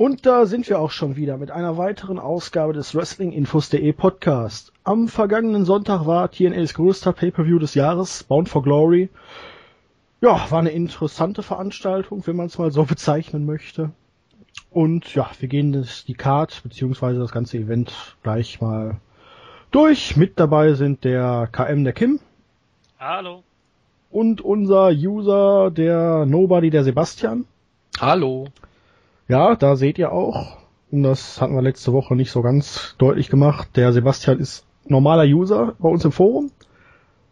Und da sind wir auch schon wieder mit einer weiteren Ausgabe des Wrestlinginfos.de Podcast. Am vergangenen Sonntag war TNAs größter Pay-Per-View des Jahres, Bound for Glory. Ja, war eine interessante Veranstaltung, wenn man es mal so bezeichnen möchte. Und ja, wir gehen das, die Card beziehungsweise das ganze Event gleich mal durch. Mit dabei sind der KM, der Kim. Hallo. Und unser User, der Nobody, der Sebastian. Hallo. Ja, da seht ihr auch, und das hatten wir letzte Woche nicht so ganz deutlich gemacht, der Sebastian ist normaler User bei uns im Forum.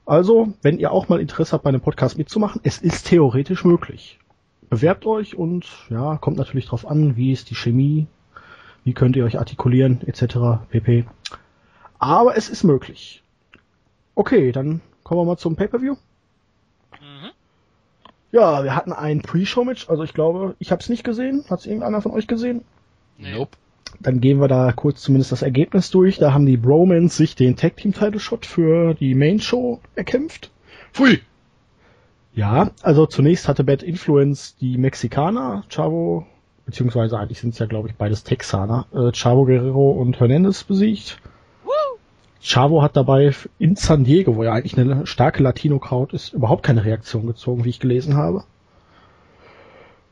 Also, wenn ihr auch mal Interesse habt, bei einem Podcast mitzumachen, es ist theoretisch möglich. Bewerbt euch und ja, kommt natürlich drauf an, wie ist die Chemie, wie könnt ihr euch artikulieren, etc. pp. Aber es ist möglich. Okay, dann kommen wir mal zum Pay-Per-View. Ja, wir hatten ein Pre-Show-Match, also ich glaube, ich habe es nicht gesehen. Hat es irgendeiner von euch gesehen? Nope. Dann gehen wir da kurz zumindest das Ergebnis durch. Da haben die Bromans sich den Tag Team Title Shot für die Main Show erkämpft. Pfui! Ja, also zunächst hatte Bad Influence die Mexikaner, Chavo, beziehungsweise eigentlich sind es ja glaube ich beides Texaner, äh, Chavo Guerrero und Hernandez besiegt. Chavo hat dabei in San Diego, wo ja eigentlich eine starke Latino-Crowd ist, überhaupt keine Reaktion gezogen, wie ich gelesen habe.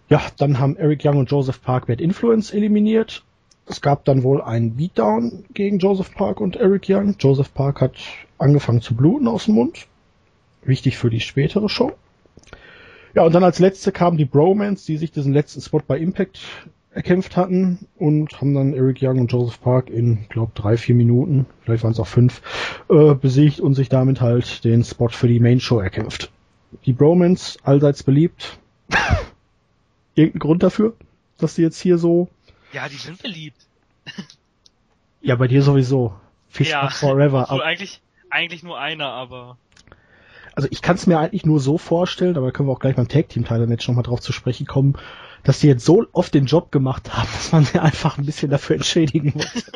Ja, dann haben Eric Young und Joseph Park Bad Influence eliminiert. Es gab dann wohl einen Beatdown gegen Joseph Park und Eric Young. Joseph Park hat angefangen zu bluten aus dem Mund. Wichtig für die spätere Show. Ja, und dann als letzte kamen die Bromans, die sich diesen letzten Spot bei Impact erkämpft hatten und haben dann Eric Young und Joseph Park in, glaube drei, vier Minuten, vielleicht waren es auch fünf, äh, besiegt und sich damit halt den Spot für die Main Show erkämpft. Die Bromans, allseits beliebt. Irgendein Grund dafür, dass die jetzt hier so... Ja, die sind beliebt. ja, bei dir sowieso. Fish ja, forever. Also eigentlich, eigentlich nur einer, aber... Also ich kann es mir eigentlich nur so vorstellen, aber da können wir auch gleich beim Tag Team Title Match nochmal drauf zu sprechen kommen, dass die jetzt so oft den Job gemacht haben, dass man sie einfach ein bisschen dafür entschädigen muss.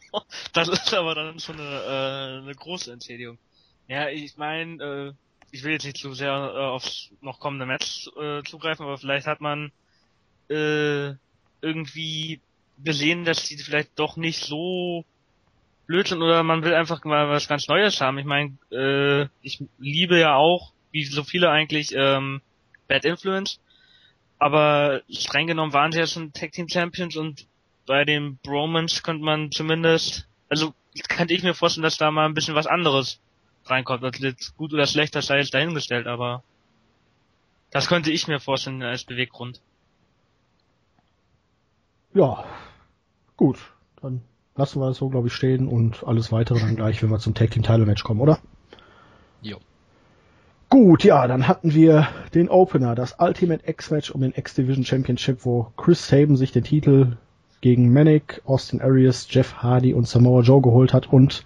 das ist aber dann schon eine, äh, eine große Entschädigung. Ja, ich meine, äh, ich will jetzt nicht zu sehr äh, aufs noch kommende Match äh, zugreifen, aber vielleicht hat man äh, irgendwie gesehen, dass die vielleicht doch nicht so blöd sind oder man will einfach mal was ganz Neues haben. Ich meine, äh, ich liebe ja auch, wie so viele eigentlich, ähm, Bad Influence aber streng genommen waren sie ja schon Tag Team Champions und bei den Bromans könnte man zumindest, also könnte ich mir vorstellen, dass da mal ein bisschen was anderes reinkommt. Das jetzt gut oder schlecht, das sei jetzt dahingestellt, aber das könnte ich mir vorstellen als Beweggrund. Ja, gut. Dann lassen wir das so, glaube ich, stehen und alles weitere dann gleich, wenn wir zum Tag Team Title Match kommen, oder? Jo. Gut, ja, dann hatten wir den Opener, das Ultimate X-Match um den X-Division Championship, wo Chris Sabin sich den Titel gegen Manic, Austin Arias, Jeff Hardy und Samoa Joe geholt hat und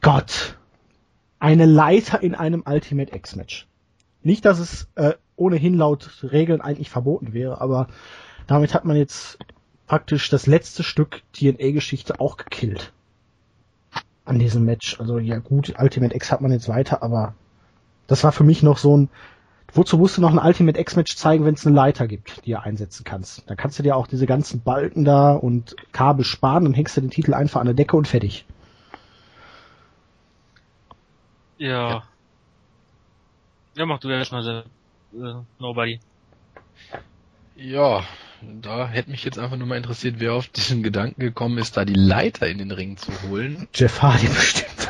Gott, eine Leiter in einem Ultimate X-Match. Nicht, dass es äh, ohnehin laut Regeln eigentlich verboten wäre, aber damit hat man jetzt praktisch das letzte Stück TNA-Geschichte auch gekillt. An diesem Match. Also ja gut, Ultimate X hat man jetzt weiter, aber das war für mich noch so ein, wozu musst du noch ein Ultimate X-Match zeigen, wenn es eine Leiter gibt, die du einsetzen kannst. Dann kannst du dir auch diese ganzen Balken da und Kabel sparen, dann hängst du den Titel einfach an der Decke und fertig. Ja. Ja, mach du erstmal äh, Nobody. Ja, da hätte mich jetzt einfach nur mal interessiert, wer auf diesen Gedanken gekommen ist, da die Leiter in den Ring zu holen. Jeff Hardy bestimmt.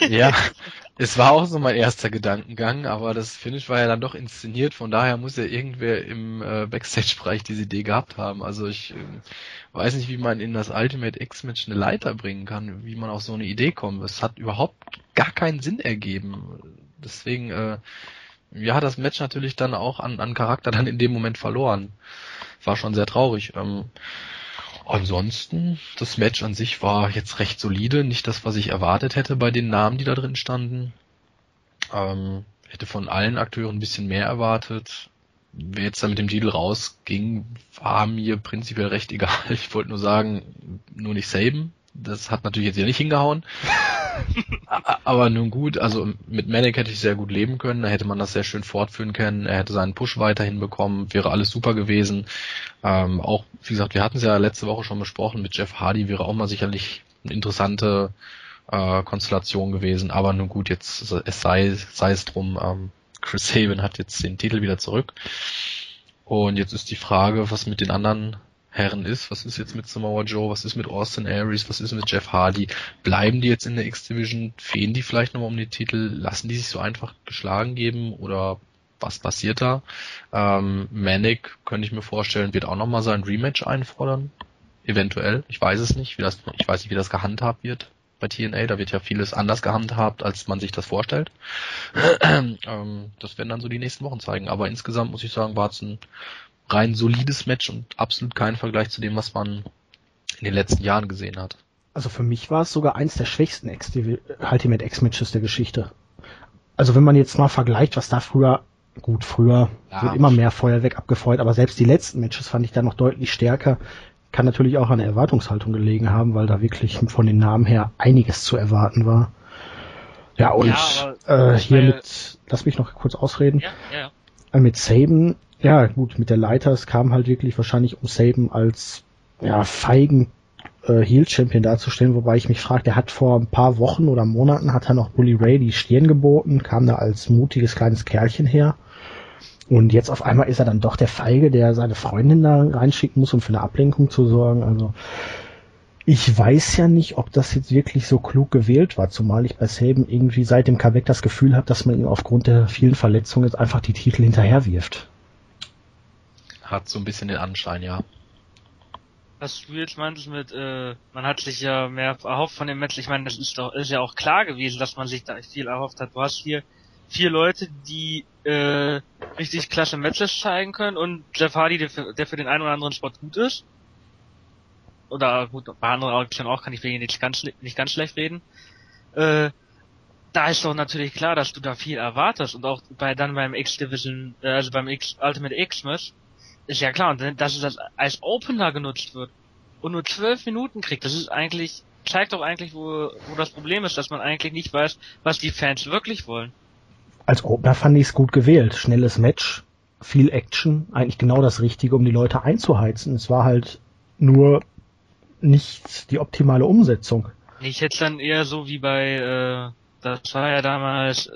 ja, es war auch so mein erster Gedankengang, aber das Finish war ja dann doch inszeniert, von daher muss ja irgendwer im äh, Backstage-Bereich diese Idee gehabt haben. Also ich äh, weiß nicht, wie man in das Ultimate X-Match eine Leiter bringen kann, wie man auf so eine Idee kommt. Es hat überhaupt gar keinen Sinn ergeben. Deswegen, äh, ja, das Match natürlich dann auch an, an Charakter dann in dem Moment verloren. War schon sehr traurig. Ähm, Ansonsten, das Match an sich war jetzt recht solide, nicht das, was ich erwartet hätte bei den Namen, die da drin standen. Ähm, hätte von allen Akteuren ein bisschen mehr erwartet. Wer jetzt da mit dem Titel rausging, war mir prinzipiell recht egal. Ich wollte nur sagen, nur nicht Saben. Das hat natürlich jetzt ja nicht hingehauen. Aber nun gut, also mit Manic hätte ich sehr gut leben können, da hätte man das sehr schön fortführen können, er hätte seinen Push weiterhin bekommen, wäre alles super gewesen. Ähm, auch, wie gesagt, wir hatten es ja letzte Woche schon besprochen, mit Jeff Hardy wäre auch mal sicherlich eine interessante äh, Konstellation gewesen, aber nun gut, jetzt es sei, sei es drum, ähm, Chris Sabin hat jetzt den Titel wieder zurück. Und jetzt ist die Frage, was mit den anderen Herren ist. Was ist jetzt mit Samoa Joe? Was ist mit Austin Aries? Was ist mit Jeff Hardy? Bleiben die jetzt in der X-Division? Fehlen die vielleicht nochmal um den Titel? Lassen die sich so einfach geschlagen geben? Oder was passiert da? Ähm, Manic, könnte ich mir vorstellen, wird auch nochmal sein Rematch einfordern. Eventuell. Ich weiß es nicht, wie das, ich weiß nicht, wie das gehandhabt wird bei TNA. Da wird ja vieles anders gehandhabt, als man sich das vorstellt. ähm, das werden dann so die nächsten Wochen zeigen. Aber insgesamt muss ich sagen, war es ein rein solides Match und absolut kein Vergleich zu dem, was man in den letzten Jahren gesehen hat. Also für mich war es sogar eins der schwächsten Ultimate X-Matches der Geschichte. Also wenn man jetzt mal vergleicht, was da früher, gut, früher ja, wird immer mehr Feuerwerk abgefeuert, aber selbst die letzten Matches fand ich da noch deutlich stärker. Kann natürlich auch an der Erwartungshaltung gelegen haben, weil da wirklich von den Namen her einiges zu erwarten war. Ja, und ja, äh, hier mit, lass mich noch kurz ausreden. Ja, ja. Äh, mit Saban ja, gut, mit der Leiter, es kam halt wirklich wahrscheinlich um Saban als ja, feigen äh, Heel-Champion darzustellen, wobei ich mich frage, der hat vor ein paar Wochen oder Monaten hat er noch Bully Ray die Stirn geboten, kam da als mutiges kleines Kerlchen her. Und jetzt auf einmal ist er dann doch der Feige, der seine Freundin da reinschicken muss, um für eine Ablenkung zu sorgen. Also ich weiß ja nicht, ob das jetzt wirklich so klug gewählt war, zumal ich bei Saban irgendwie seit dem Comeback das Gefühl habe, dass man ihm aufgrund der vielen Verletzungen jetzt einfach die Titel hinterherwirft. Hat so ein bisschen den Anschein, ja. Was du jetzt meintest mit, äh, man hat sich ja mehr erhofft von dem Match. Ich meine, das ist doch, ist ja auch klar gewesen, dass man sich da viel erhofft hat. Du hast hier vier Leute, die äh, richtig klasse Matches zeigen können und Jeff Hardy, der für, der für den einen oder anderen Spot gut ist. Oder gut, bei anderen Auktionen auch, kann ich wegen nicht ganz, nicht ganz schlecht reden. Äh, da ist doch natürlich klar, dass du da viel erwartest und auch bei dann beim X-Division, äh, also beim X Ultimate X-Match, ist ja klar, und dass es das als Opener genutzt wird und nur zwölf Minuten kriegt, das ist eigentlich, zeigt doch eigentlich, wo, wo das Problem ist, dass man eigentlich nicht weiß, was die Fans wirklich wollen. Als Opener fand ich es gut gewählt. Schnelles Match, viel Action, eigentlich genau das Richtige, um die Leute einzuheizen. Es war halt nur nicht die optimale Umsetzung. Ich hätte dann eher so wie bei, äh, das war ja damals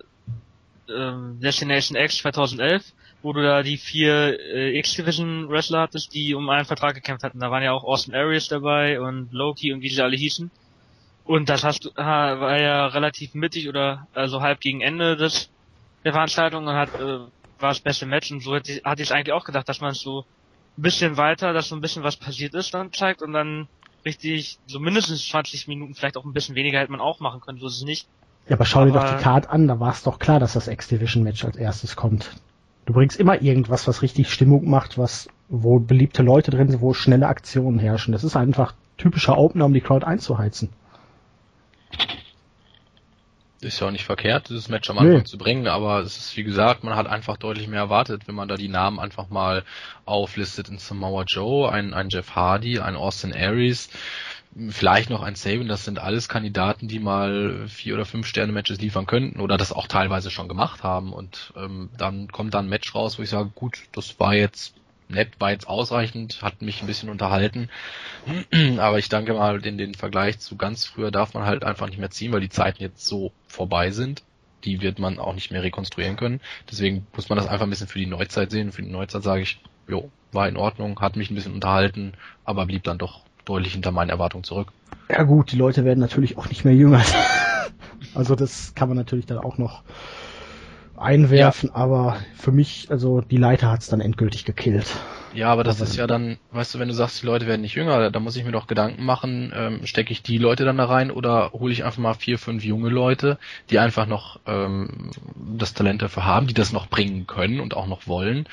äh, Destination X 2011, wo du da die vier äh, X-Division Wrestler hattest, die um einen Vertrag gekämpft hatten. Da waren ja auch Austin Aries dabei und Loki und wie sie alle hießen. Und das hast du, war ja relativ mittig oder also halb gegen Ende des der Veranstaltung und hat äh, war das beste Match und so hatte ich, hatte ich eigentlich auch gedacht, dass man es so ein bisschen weiter, dass so ein bisschen was passiert ist, dann zeigt und dann richtig so mindestens 20 Minuten, vielleicht auch ein bisschen weniger hätte man auch machen können, so ist es nicht. Ja, aber schau aber, dir doch die Card an, da war es doch klar, dass das X-Division-Match als erstes kommt. Du bringst immer irgendwas, was richtig Stimmung macht, was, wo beliebte Leute drin sind, wo schnelle Aktionen herrschen. Das ist einfach typischer Opener, um die Crowd einzuheizen. Ist ja auch nicht verkehrt, dieses Match am Anfang nee. zu bringen, aber es ist wie gesagt, man hat einfach deutlich mehr erwartet, wenn man da die Namen einfach mal auflistet in Samoa Joe, ein, ein Jeff Hardy, ein Austin Aries, vielleicht noch ein Saban, das sind alles Kandidaten, die mal vier oder fünf Sterne Matches liefern könnten oder das auch teilweise schon gemacht haben und ähm, dann kommt da ein Match raus, wo ich sage, gut, das war jetzt nett, war jetzt ausreichend, hat mich ein bisschen unterhalten, aber ich denke mal, in den Vergleich zu ganz früher darf man halt einfach nicht mehr ziehen, weil die Zeiten jetzt so vorbei sind. Die wird man auch nicht mehr rekonstruieren können. Deswegen muss man das einfach ein bisschen für die Neuzeit sehen. Für die Neuzeit sage ich, jo, war in Ordnung, hat mich ein bisschen unterhalten, aber blieb dann doch deutlich hinter meinen Erwartungen zurück. Ja gut, die Leute werden natürlich auch nicht mehr jünger. also das kann man natürlich dann auch noch einwerfen, ja. aber für mich, also die Leiter hat's dann endgültig gekillt. Ja, aber das aber ist ja dann, weißt du, wenn du sagst, die Leute werden nicht jünger, da muss ich mir doch Gedanken machen, ähm, stecke ich die Leute dann da rein oder hole ich einfach mal vier, fünf junge Leute, die einfach noch ähm, das Talent dafür haben, die das noch bringen können und auch noch wollen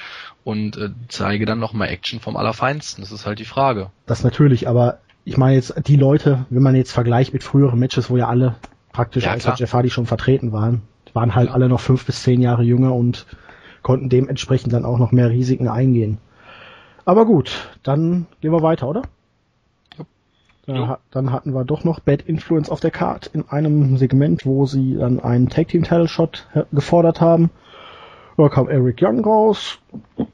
und äh, zeige dann noch mal Action vom Allerfeinsten. Das ist halt die Frage. Das natürlich, aber ich meine jetzt die Leute, wenn man jetzt vergleicht mit früheren Matches, wo ja alle praktisch ja, außer Jeff Hardy schon vertreten waren, waren halt alle noch fünf bis zehn Jahre jünger und konnten dementsprechend dann auch noch mehr Risiken eingehen. Aber gut, dann gehen wir weiter, oder? Ja. Äh, dann hatten wir doch noch Bad Influence auf der Card in einem Segment, wo sie dann einen Tag Team Title Shot gefordert haben. Da kam Eric Young raus,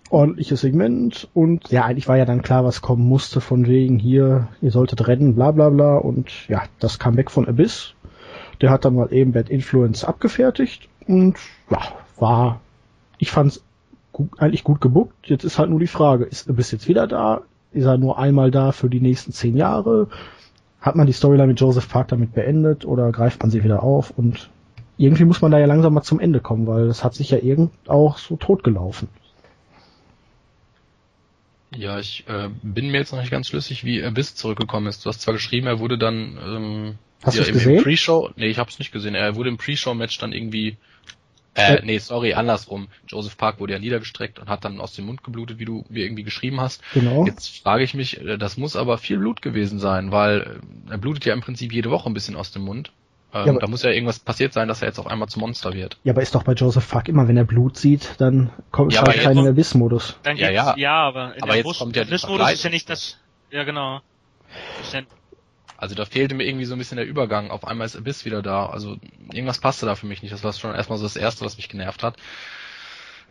ordentliches Segment und ja, eigentlich war ja dann klar, was kommen musste von wegen hier, ihr solltet rennen, bla bla bla und ja, das kam weg von Abyss. Der hat dann mal eben Bad Influence abgefertigt und ja, war, ich fand's gut, eigentlich gut gebuckt. Jetzt ist halt nur die Frage, ist Abyss jetzt wieder da? Ist er nur einmal da für die nächsten zehn Jahre? Hat man die Storyline mit Joseph Park damit beendet oder greift man sie wieder auf und irgendwie muss man da ja langsam mal zum Ende kommen, weil das hat sich ja irgend auch so totgelaufen. Ja, ich äh, bin mir jetzt noch nicht ganz schlüssig, wie Abyss zurückgekommen ist. Du hast zwar geschrieben, er wurde dann ähm, Hast ja, du gesehen? Im Pre-Show, nee, ich hab's nicht gesehen. Er wurde im Pre-Show-Match dann irgendwie äh, nee, sorry, andersrum. Joseph Park wurde ja niedergestreckt und hat dann aus dem Mund geblutet, wie du mir irgendwie geschrieben hast. Genau. Jetzt frage ich mich, äh, das muss aber viel Blut gewesen sein, weil äh, er blutet ja im Prinzip jede Woche ein bisschen aus dem Mund. Ähm, ja, da muss ja irgendwas passiert sein, dass er jetzt auf einmal zum Monster wird. Ja, aber ist doch bei Joseph Fuck immer, wenn er Blut sieht, dann kommt ja, halt kein Abyss-Modus. Ja, ja. Ja, aber in aber jetzt Bus kommt ja Abyss-Modus ist ja nicht das. Ja, genau. Also da fehlte mir irgendwie so ein bisschen der Übergang. Auf einmal ist Abyss wieder da. Also irgendwas passte da für mich nicht. Das war schon erstmal so das Erste, was mich genervt hat.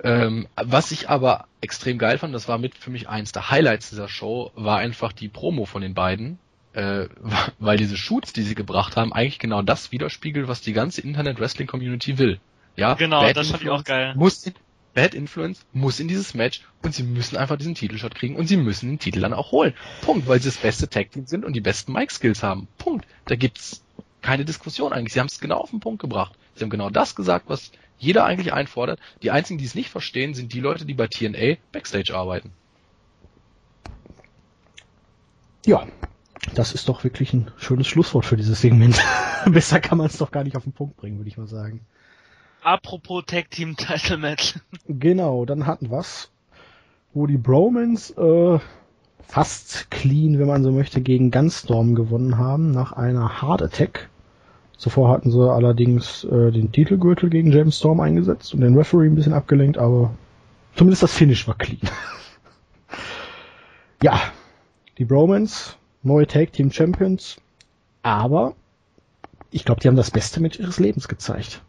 Ähm, was ich aber extrem geil fand, das war mit für mich eins der Highlights dieser Show, war einfach die Promo von den beiden äh, weil diese Shoots, die sie gebracht haben, eigentlich genau das widerspiegelt, was die ganze Internet-Wrestling-Community will. Ja, genau, Bad das fand ich auch geil. Muss in, Bad Influence muss in dieses Match und sie müssen einfach diesen Titelshot kriegen und sie müssen den Titel dann auch holen. Punkt, weil sie das beste Tag-Team sind und die besten Mic-Skills haben. Punkt. Da gibt's keine Diskussion eigentlich. Sie haben es genau auf den Punkt gebracht. Sie haben genau das gesagt, was jeder eigentlich einfordert. Die einzigen, die es nicht verstehen, sind die Leute, die bei TNA Backstage arbeiten. Ja, das ist doch wirklich ein schönes Schlusswort für dieses Segment. Besser kann man es doch gar nicht auf den Punkt bringen, würde ich mal sagen. Apropos Tag Team Title Match. Genau, dann hatten wir's, wo die Bromans äh, fast clean, wenn man so möchte, gegen Gunstorm gewonnen haben nach einer Hard Attack. Zuvor hatten sie allerdings äh, den Titelgürtel gegen James Storm eingesetzt und den Referee ein bisschen abgelenkt, aber zumindest das Finish war clean. ja, die Bromans neue Tag Team Champions, aber ich glaube, die haben das beste Match ihres Lebens gezeigt.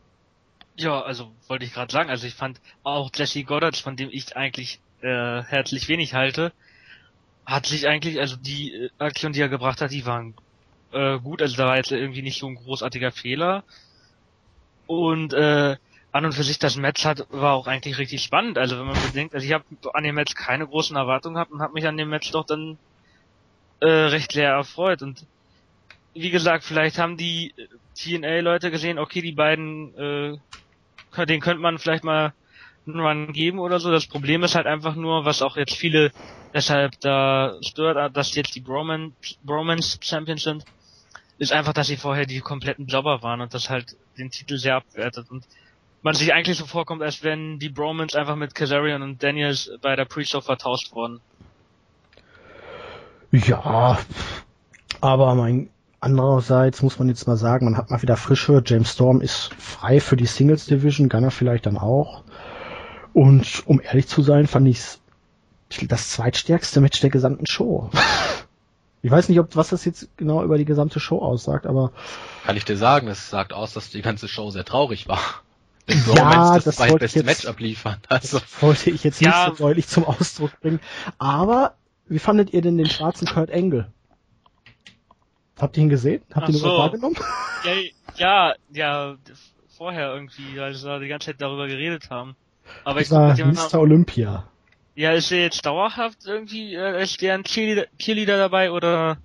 Ja, also wollte ich gerade sagen, also ich fand auch Jesse Goddard, von dem ich eigentlich äh, herzlich wenig halte, hat sich eigentlich, also die äh, Aktion, die er gebracht hat, die waren äh, gut, also da war jetzt irgendwie nicht so ein großartiger Fehler. Und äh, an und für sich das Match hat, war auch eigentlich richtig spannend. Also wenn man bedenkt, also ich habe an dem Match keine großen Erwartungen gehabt und habe mich an dem Match doch dann äh, recht leer erfreut. Und wie gesagt, vielleicht haben die TNA-Leute gesehen, okay, die beiden, äh, den könnte man vielleicht mal einen Run geben oder so. Das Problem ist halt einfach nur, was auch jetzt viele deshalb da stört, dass jetzt die Broman, Bromans Champions sind, ist einfach, dass sie vorher die kompletten Jobber waren und das halt den Titel sehr abwertet und man sich eigentlich so vorkommt, als wenn die Bromans einfach mit Kazarian und Daniels bei der Pre-Show vertauscht worden. Ja, aber mein andererseits muss man jetzt mal sagen, man hat mal wieder frische. James Storm ist frei für die Singles Division, Gunner vielleicht dann auch. Und um ehrlich zu sein, fand ich das zweitstärkste Match der gesamten Show. Ich weiß nicht, ob was das jetzt genau über die gesamte Show aussagt, aber kann ich dir sagen, es sagt aus, dass die ganze Show sehr traurig war. ja, das, das zweitbeste Match abliefern. Also. Das wollte ich jetzt ja. nicht so deutlich zum Ausdruck bringen. Aber wie fandet ihr denn den schwarzen Kurt Engel? Habt ihr ihn gesehen? Habt ihr ihn so. wahrgenommen? Ja, ja, ja, vorher irgendwie, als wir die ganze Zeit darüber geredet haben. Aber ich war Mr. Olympia. Ja, ist er jetzt dauerhaft irgendwie, äh, ist der ein Cheerleader dabei oder?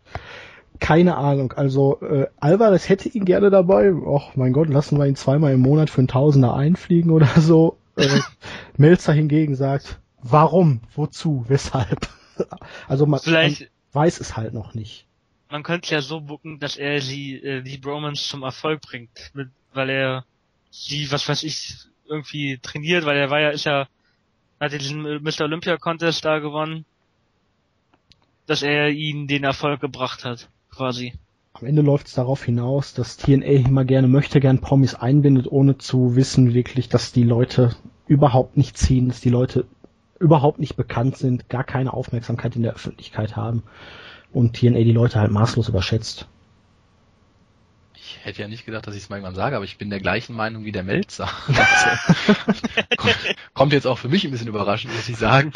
Keine Ahnung. Also äh, Alvarez hätte ihn gerne dabei. Och mein Gott, lassen wir ihn zweimal im Monat für einen Tausender einfliegen oder so. Äh, Melzer hingegen sagt, warum, wozu, weshalb? also man, Vielleicht, man weiß es halt noch nicht. Man könnte es ja so bucken, dass er sie, äh, die Bromans zum Erfolg bringt, mit, weil er sie, was weiß ich, irgendwie trainiert, weil er war ja, ist ja, hat ja diesen Mr. Olympia Contest da gewonnen, dass er ihnen den Erfolg gebracht hat, quasi. Am Ende läuft es darauf hinaus, dass TNA immer gerne möchte, gern Promis einbindet, ohne zu wissen wirklich, dass die Leute überhaupt nicht ziehen, dass die Leute überhaupt nicht bekannt sind, gar keine Aufmerksamkeit in der Öffentlichkeit haben. und TNA die Leute halt maßlos überschätzt. Ich hätte ja nicht gedacht, dass ich es mal irgendwann sage, aber ich bin der gleichen Meinung wie der Melzer. Also, kommt jetzt auch für mich ein bisschen überraschend, muss ich sagen.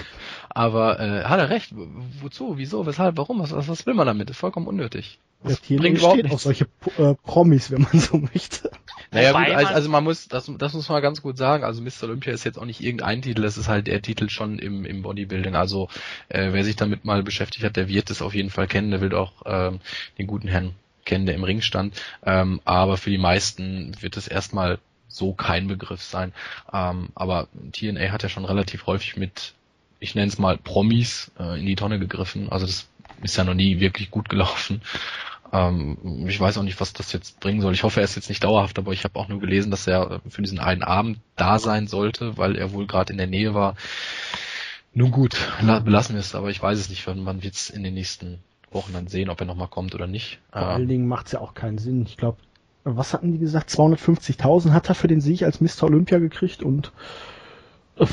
Aber äh, hat er recht. Wozu? Wieso? Weshalb? Warum? Was, was, was will man damit? ist vollkommen unnötig. Ja, TNA steht auf solche äh, Promis, wenn man so möchte. Naja gut, also, also man muss, das, das muss man ganz gut sagen, also Mr. Olympia ist jetzt auch nicht irgendein Titel, das ist halt der Titel schon im, im Bodybuilding. Also äh, wer sich damit mal beschäftigt hat, der wird es auf jeden Fall kennen, der wird auch ähm, den guten Herrn kennen, der im Ring stand. Ähm, aber für die meisten wird es erstmal so kein Begriff sein. Ähm, aber TNA hat ja schon relativ häufig mit, ich nenne es mal Promis, äh, in die Tonne gegriffen. Also das ist ja noch nie wirklich gut gelaufen. Ähm, ich weiß auch nicht, was das jetzt bringen soll. Ich hoffe, er ist jetzt nicht dauerhaft, aber ich habe auch nur gelesen, dass er für diesen einen Abend da sein sollte, weil er wohl gerade in der Nähe war. Nun gut, belassen wir es, aber ich weiß es nicht, wann wird es in den nächsten Wochen dann sehen, ob er nochmal kommt oder nicht. Vor äh, allen Dingen macht es ja auch keinen Sinn. Ich glaube, was hatten die gesagt? 250.000 hat er für den Sieg als Mr. Olympia gekriegt und äh,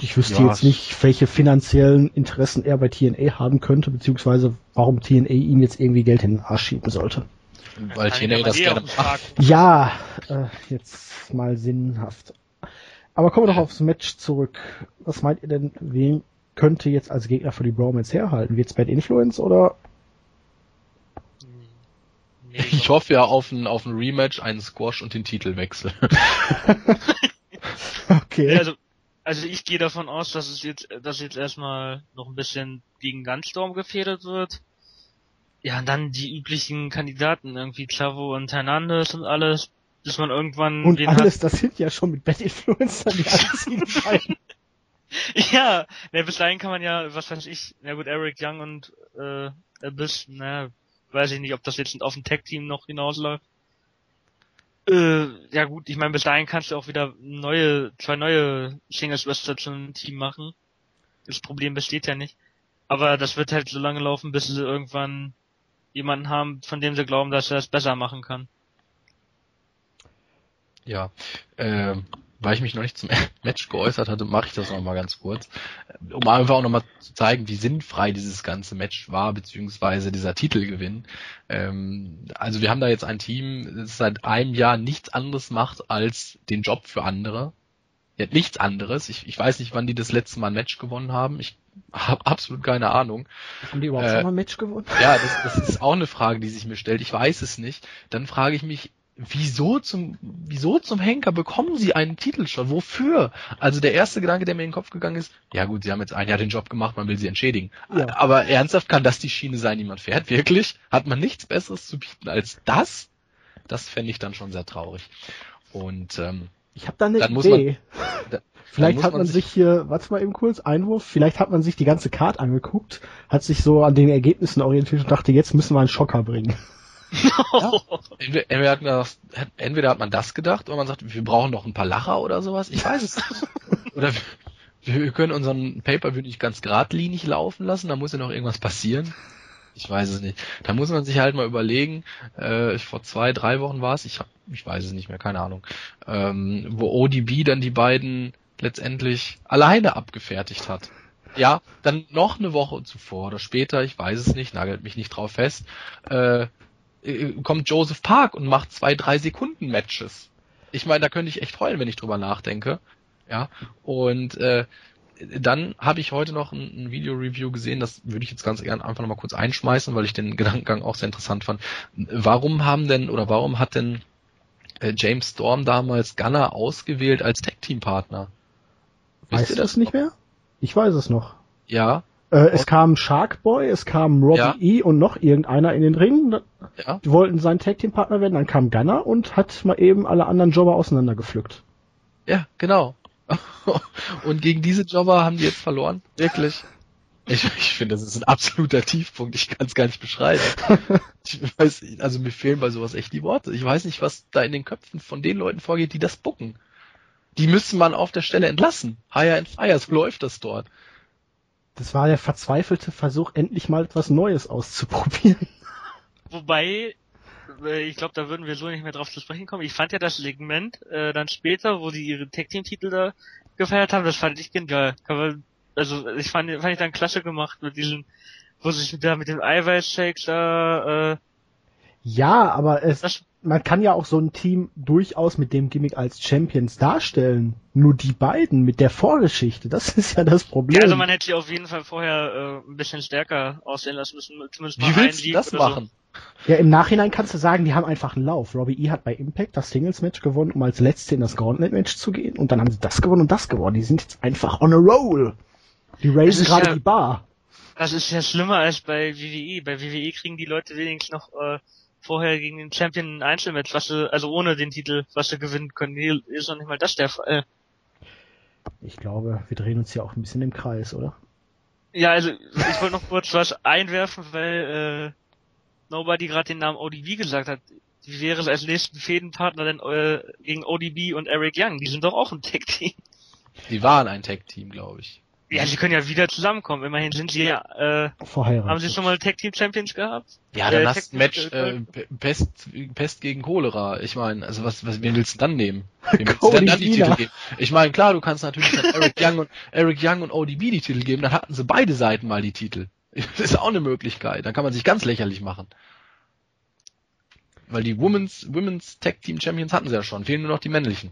ich wüsste ja, jetzt nicht, welche finanziellen Interessen er bei TNA haben könnte, beziehungsweise warum TNA ihm jetzt irgendwie Geld in den Arsch schieben sollte. Weil TNA das gerne macht. Ja, äh, jetzt mal sinnhaft. Aber kommen wir doch aufs Match zurück. Was meint ihr denn, wen könnte jetzt als Gegner für die Bromance herhalten? Wird's Bad Influence oder Nee, ich hoffe ja auf ein, auf ein Rematch, einen Squash und den Titelwechsel. okay. Also, also ich gehe davon aus, dass es jetzt, dass jetzt erstmal noch ein bisschen gegen Gunstorm gefädert wird. Ja, und dann die üblichen Kandidaten, irgendwie Chavo und Hernandez und alles, bis man irgendwann Und alles, hat. das sind ja schon mit Bad Influencer die einzigen ja, ne, bis dahin kann man ja, was weiß ich, na gut, Eric Young und äh, Abyss, na, weiß ich nicht, ob das jetzt auf ein Tech-Team noch hinausläuft. Äh, ja gut, ich meine, bis dahin kannst du auch wieder neue, zwei neue Singles-Wrestler zum Team machen. Das Problem besteht ja nicht. Aber das wird halt so lange laufen, bis sie irgendwann jemanden haben, von dem sie glauben, dass er es besser machen kann. Ja, äh, weil ich mich noch nicht zum Match geäußert hatte, mache ich das noch mal ganz kurz, um einfach auch noch mal zu zeigen, wie sinnfrei dieses ganze Match war, beziehungsweise dieser Titelgewinn. Ähm, also wir haben da jetzt ein Team, das seit einem Jahr nichts anderes macht, als den Job für andere. Ja, nichts anderes. Ich, ich weiß nicht, wann die das letzte Mal ein Match gewonnen haben. Ich habe absolut keine Ahnung. Haben die überhaupt äh, schon mal ein Match gewonnen? Ja, das, das ist auch eine Frage, die sich mir stellt. Ich weiß es nicht. Dann frage ich mich, wieso zum, wieso zum Henker bekommen sie einen Titel schon? Wofür? Also der erste Gedanke, der mir in den Kopf gegangen ist, ja gut, sie haben jetzt ein Jahr den Job gemacht, man will sie entschädigen. Ja. Aber ernsthaft kann das die Schiene sein, die man fährt? Wirklich? Hat man nichts Besseres zu bieten als das? Das fände ich dann schon sehr traurig. Und ähm, ich habe da eine dann Idee. Man, da, vielleicht hat man, man sich hier, warte mal eben kurz, Einwurf, vielleicht hat man sich die ganze Card angeguckt, hat sich so an den Ergebnissen orientiert und dachte, jetzt müssen wir einen Schocker bringen ja. entweder, hat man das, entweder hat man das gedacht oder man sagt, wir brauchen noch ein paar Lacher oder sowas. Ich weiß es nicht. oder wir, wir können unseren Pay-Per-View nicht ganz geradlinig laufen lassen, da muss ja noch irgendwas passieren. Ich weiß es nicht. Da muss man sich halt mal überlegen, äh, vor zwei, drei Wochen war es, ich, ich weiß es nicht mehr, keine Ahnung, ähm, wo ODB dann die beiden letztendlich alleine abgefertigt hat. Ja, dann noch eine Woche zuvor oder später, ich weiß es nicht, nagelt mich nicht drauf fest, äh, äh, kommt Joseph Park und macht zwei, drei Sekunden Matches. Ich meine, da könnte ich echt heulen, wenn ich drüber nachdenke. Ja. Und äh, dann habe ich heute noch ein, ein Video-Review gesehen, das würde ich jetzt ganz gerne einfach nochmal kurz einschmeißen, weil ich den Gedankengang auch sehr interessant fand. Warum haben denn oder warum hat denn äh, James Storm damals Gunner ausgewählt als Tag-Team-Partner? Weißt du das nicht mehr? Ich weiß es noch. Ja, äh, es kam Sharkboy, es kam Robbie ja. E und noch irgendeiner in den Ring. Ja. Die wollten sein Tag Team Partner werden, dann kam Gunner und hat mal eben alle anderen Jobber auseinandergepflückt. Ja, genau. und gegen diese Jobber haben die jetzt verloren. Wirklich. Ich, ich finde, das ist ein absoluter Tiefpunkt. Ich kann es gar nicht beschreiben. Ich weiß, also mir fehlen bei sowas echt die Worte. Ich weiß nicht, was da in den Köpfen von den Leuten vorgeht, die das bucken. Die müsste man auf der Stelle entlassen. Hire and Fire, so läuft das dort. Das war der verzweifelte Versuch, endlich mal etwas Neues auszuprobieren. Wobei, äh, ich glaube, da würden wir so nicht mehr drauf zu sprechen kommen. Ich fand ja das Segment äh, dann später, wo die ihre Tag-Team-Titel da gefeiert haben, das fand ich genial. Also ich fand, fand ich dann klasse gemacht mit diesen wo sich da mit dem Eiweißshake da, äh, Ja, aber es, man kann ja auch so ein Team durchaus mit dem Gimmick als Champions darstellen. Nur die beiden mit der Vorgeschichte, das ist ja das Problem. ja, also man hätte sie auf jeden Fall vorher äh, ein bisschen stärker aussehen lassen müssen, zumindest mal Wie willst du das oder so. machen? Ja, im Nachhinein kannst du sagen, die haben einfach einen Lauf. Robbie E hat bei Impact das Singles-Match gewonnen, um als Letzte in das Gauntlet-Match zu gehen. Und dann haben sie das gewonnen und das gewonnen. Die sind jetzt einfach on a roll. Die raisen ist gerade ja- die Bar. Das ist ja schlimmer als bei WWE. Bei WWE kriegen die Leute wenigstens noch äh, vorher gegen den Champion ein Einzelmatch, was sie, also ohne den Titel, was sie gewinnen können. Hier ist noch nicht mal das der Fall. Ich glaube, wir drehen uns ja auch ein bisschen im Kreis, oder? Ja, also ich wollte noch kurz was einwerfen, weil äh, Nobody gerade den Namen ODB gesagt hat. Wie wäre es als nächsten Fädenpartner denn äh, gegen ODB und Eric Young? Die sind doch auch ein Tag-Team. Die waren ein Tag-Team, glaube ich. Ja, sie können ja wieder zusammenkommen. Immerhin sind sie ja, äh, Verheiratet. haben sie schon mal Tag-Team-Champions gehabt? Ja, dann Äh, hast du ein Match äh, Pest, Pest gegen Cholera. Ich meine, also was, was wen willst du dann nehmen? Wem willst du denn dann die. Titel geben? Ich meine, klar, du kannst natürlich dann Eric Young und Eric Young und ODB die Titel geben, dann hatten sie beide Seiten mal die Titel. Das ist auch eine Möglichkeit. Dann kann man sich ganz lächerlich machen. Weil die Women's, Women's Tag Team Champions hatten sie ja schon. Fehlen nur noch die männlichen.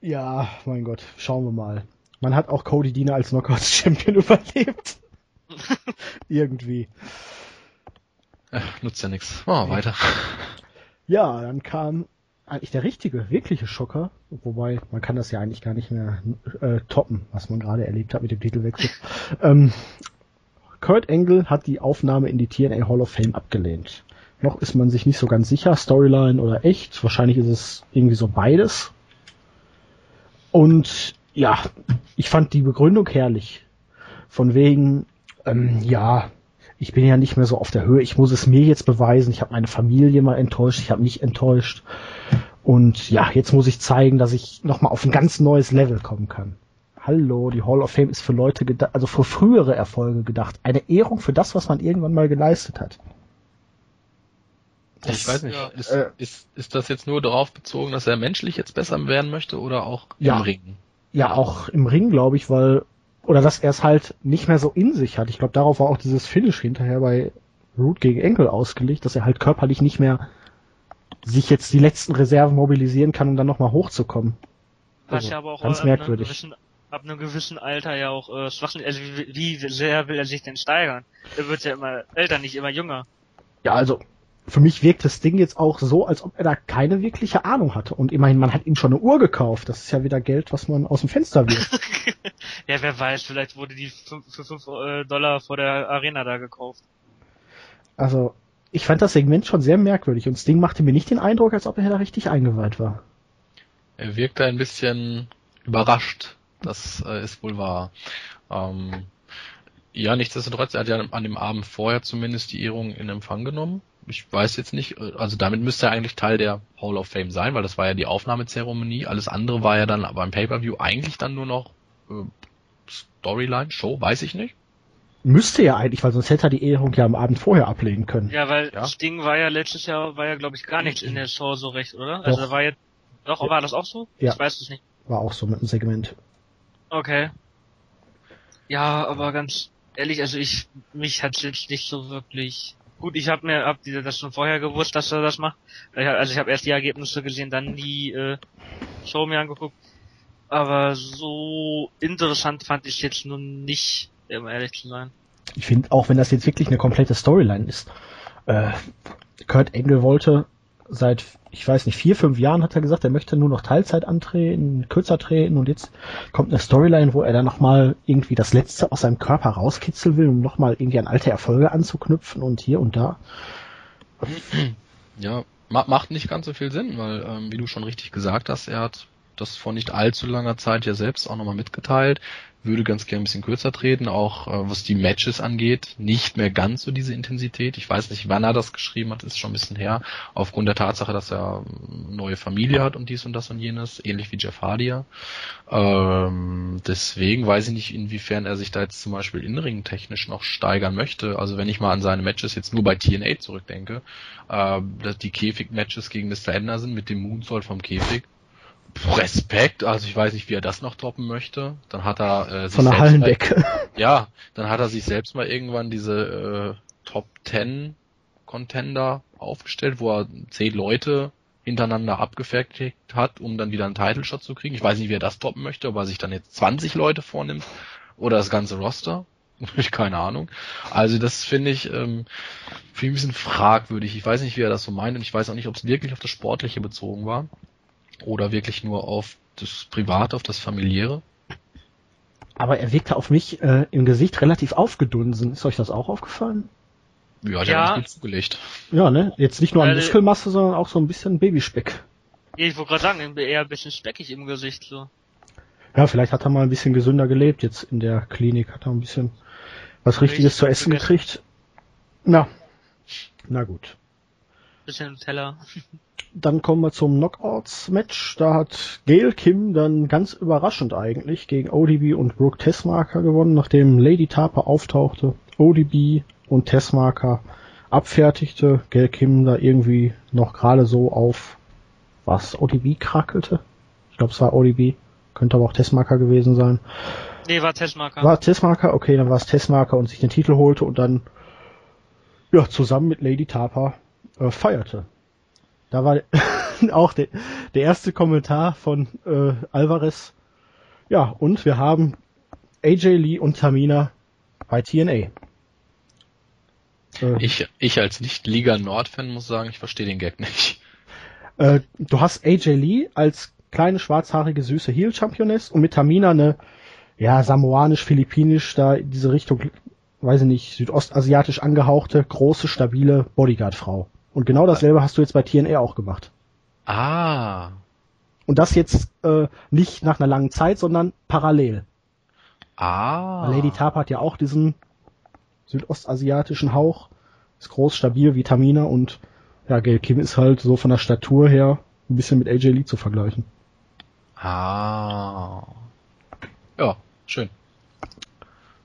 Ja, mein Gott, schauen wir mal. Man hat auch Cody Deaner als Knockouts-Champion überlebt. Irgendwie. Äh, nutzt ja nichts. Machen wir weiter. Ja, dann kam eigentlich der richtige, wirkliche Schocker, wobei man kann das ja eigentlich gar nicht mehr äh, toppen, was man gerade erlebt hat mit dem Titelwechsel. ähm, Kurt Angle hat die Aufnahme in die TNA Hall of Fame abgelehnt. Noch ist man sich nicht so ganz sicher, Storyline oder echt. Wahrscheinlich ist es irgendwie so beides. Und ja, ich fand die Begründung herrlich. Von wegen, ähm, ja, ich bin ja nicht mehr so auf der Höhe, ich muss es mir jetzt beweisen, ich habe meine Familie mal enttäuscht, ich habe mich enttäuscht. Und ja, jetzt muss ich zeigen, dass ich nochmal auf ein ganz neues Level kommen kann. Hallo, die Hall of Fame ist für Leute gedacht, also für frühere Erfolge gedacht. Eine Ehrung für das, was man irgendwann mal geleistet hat. Ich weiß nicht, ja. ist, äh, ist, ist das jetzt nur darauf bezogen, dass er menschlich jetzt besser werden möchte oder auch Ja. im Ring? Ja, auch im Ring, glaube ich, weil, oder dass er es halt nicht mehr so in sich hat. Ich glaube, darauf war auch dieses Finish hinterher bei Root gegen Enkel ausgelegt, dass er halt körperlich nicht mehr sich jetzt die letzten Reserven mobilisieren kann, um dann nochmal hochzukommen. Was Also, ja aber auch ganz ab einem merkwürdig. gewissen, ab einem gewissen Alter ja auch äh, schwach Also wie, wie sehr will er sich denn steigern? Er wird ja immer älter, nicht immer jünger. Ja, also für mich wirkt das Ding jetzt auch so, als ob er da keine wirkliche Ahnung hatte. Und immerhin, man hat ihm schon eine Uhr gekauft. Das ist ja wieder Geld, was man aus dem Fenster wirft. ja, wer weiß, vielleicht wurde die für 5 äh, Dollar vor der Arena da gekauft. Also, ich fand das Segment schon sehr merkwürdig. Und das Ding machte mir nicht den Eindruck, als ob er da richtig eingeweiht war. Er wirkte ein bisschen überrascht. Das äh, ist wohl wahr. Ähm, ja, nichtsdestotrotz, er hat ja an dem Abend vorher zumindest die Ehrung in Empfang genommen. Ich weiß jetzt nicht, also damit müsste er eigentlich Teil der Hall of Fame sein, weil das war ja die Aufnahmezeremonie. Alles andere war ja dann beim Pay-Per-View eigentlich dann nur noch äh, Storyline, Show, weiß ich nicht. Müsste ja eigentlich, weil sonst hätte er die Ehrung ja am Abend vorher ablehnen können. Ja, weil Ja. das Ding war ja letztes Jahr, war ja glaube ich gar nichts in der Show so recht, oder? Also Doch. da war jetzt, doch, war das auch so? Ja. Ich weiß es nicht. War auch so mit dem Segment. Okay. Ja, aber ganz ehrlich, also ich, mich hat's jetzt nicht so wirklich. Gut, ich habe mir hab das schon vorher gewusst, dass er das macht. Also ich habe erst die Ergebnisse gesehen, dann die äh, Show mir angeguckt. Aber so interessant fand ich jetzt nun nicht, um ehrlich zu sein. Ich finde, auch wenn das jetzt wirklich eine komplette Storyline ist, äh, Kurt Angle wollte seit, ich weiß nicht, vier, fünf Jahren hat er gesagt, er möchte nur noch Teilzeit antreten, kürzer treten und jetzt kommt eine Storyline, wo er dann nochmal irgendwie das Letzte aus seinem Körper rauskitzeln will, um nochmal irgendwie an alte Erfolge anzuknüpfen und hier und da. Ja, ma macht nicht ganz so viel Sinn, weil, ähm, wie du schon richtig gesagt hast, er hat das vor nicht allzu langer Zeit ja selbst auch nochmal mitgeteilt, würde ganz gerne ein bisschen kürzer treten, auch äh, was die Matches angeht, nicht mehr ganz so diese Intensität. Ich weiß nicht, wann er das geschrieben hat, ist schon ein bisschen her, aufgrund der Tatsache, dass er eine neue Familie hat und dies und das und jenes, ähnlich wie Jeff Hardy. Ähm, deswegen weiß ich nicht, inwiefern er sich da jetzt zum Beispiel innenring technisch noch steigern möchte. Also wenn ich mal an seine Matches jetzt nur bei TNA zurückdenke, äh, dass die Käfig-Matches gegen Mr. Anderson mit dem Moonsault vom Käfig, Respekt, also ich weiß nicht, wie er das noch toppen möchte. Dann hat er äh, sich Von der Hallendeck. ja, dann hat er sich selbst mal irgendwann diese äh, Top 10 Contender aufgestellt, wo er zehn Leute hintereinander abgefertigt hat, um dann wieder einen Title Shot zu kriegen. Ich weiß nicht, wie er das toppen möchte, ob er sich dann jetzt 20 Leute vornimmt oder das ganze Roster. Ich keine Ahnung. Also das finde ich, ähm, finde ich ein bisschen fragwürdig. Ich weiß nicht, wie er das so meint und ich weiß auch nicht, ob es wirklich auf das Sportliche bezogen war oder wirklich nur auf das Private, auf das Familiäre. Aber er wirkte auf mich äh, im Gesicht relativ aufgedunsen. Ist euch das auch aufgefallen? Ja, der ja. hat gut zugelegt. Ja, ne? Jetzt nicht nur an Muskelmasse, sondern auch so ein bisschen Babyspeck. Ich wollte gerade sagen, eher ein bisschen speckig im Gesicht so. Ja, vielleicht hat er mal ein bisschen gesünder gelebt jetzt in der Klinik, hat er ein bisschen was Richtiges zu essen gekriegt. Na, na gut. Bisschen Teller. Dann kommen wir zum Knockouts-Match. Da hat Gail Kim dann ganz überraschend eigentlich gegen ODB und Brooke Tessmarker gewonnen, nachdem Lady Tarper auftauchte, ODB und Tessmarker abfertigte. Gail Kim da irgendwie noch gerade so auf was ODB krackelte. Ich glaube, es war ODB. Könnte aber auch Tessmarker gewesen sein. Nee, war Tessmarker. War Tessmarker, okay, dann war es Tessmarker und sich den Titel holte und dann ja zusammen mit Lady Tarper äh, feierte. Da war auch der, der erste Kommentar von äh, Alvarez. Ja, und wir haben AJ Lee und Tamina bei TNA. Äh, ich, ich als Nicht-Liga Nord-Fan muss sagen, ich verstehe den Gag nicht. Äh, du hast AJ Lee als kleine schwarzhaarige süße Heel-Championess und mit Tamina eine ja samoanisch-philippinisch da in diese Richtung, weiß ich nicht, südostasiatisch angehauchte große stabile Bodyguard-Frau. Und genau dasselbe hast du jetzt bei TNA auch gemacht. Ah. Und das jetzt äh, nicht nach einer langen Zeit, sondern parallel. Ah. Lady Tarp hat ja auch diesen südostasiatischen Hauch, ist groß, stabil wie Tamina und ja, Gail Kim ist halt so von der Statur her ein bisschen mit AJ Lee zu vergleichen. Ah. Ja, schön.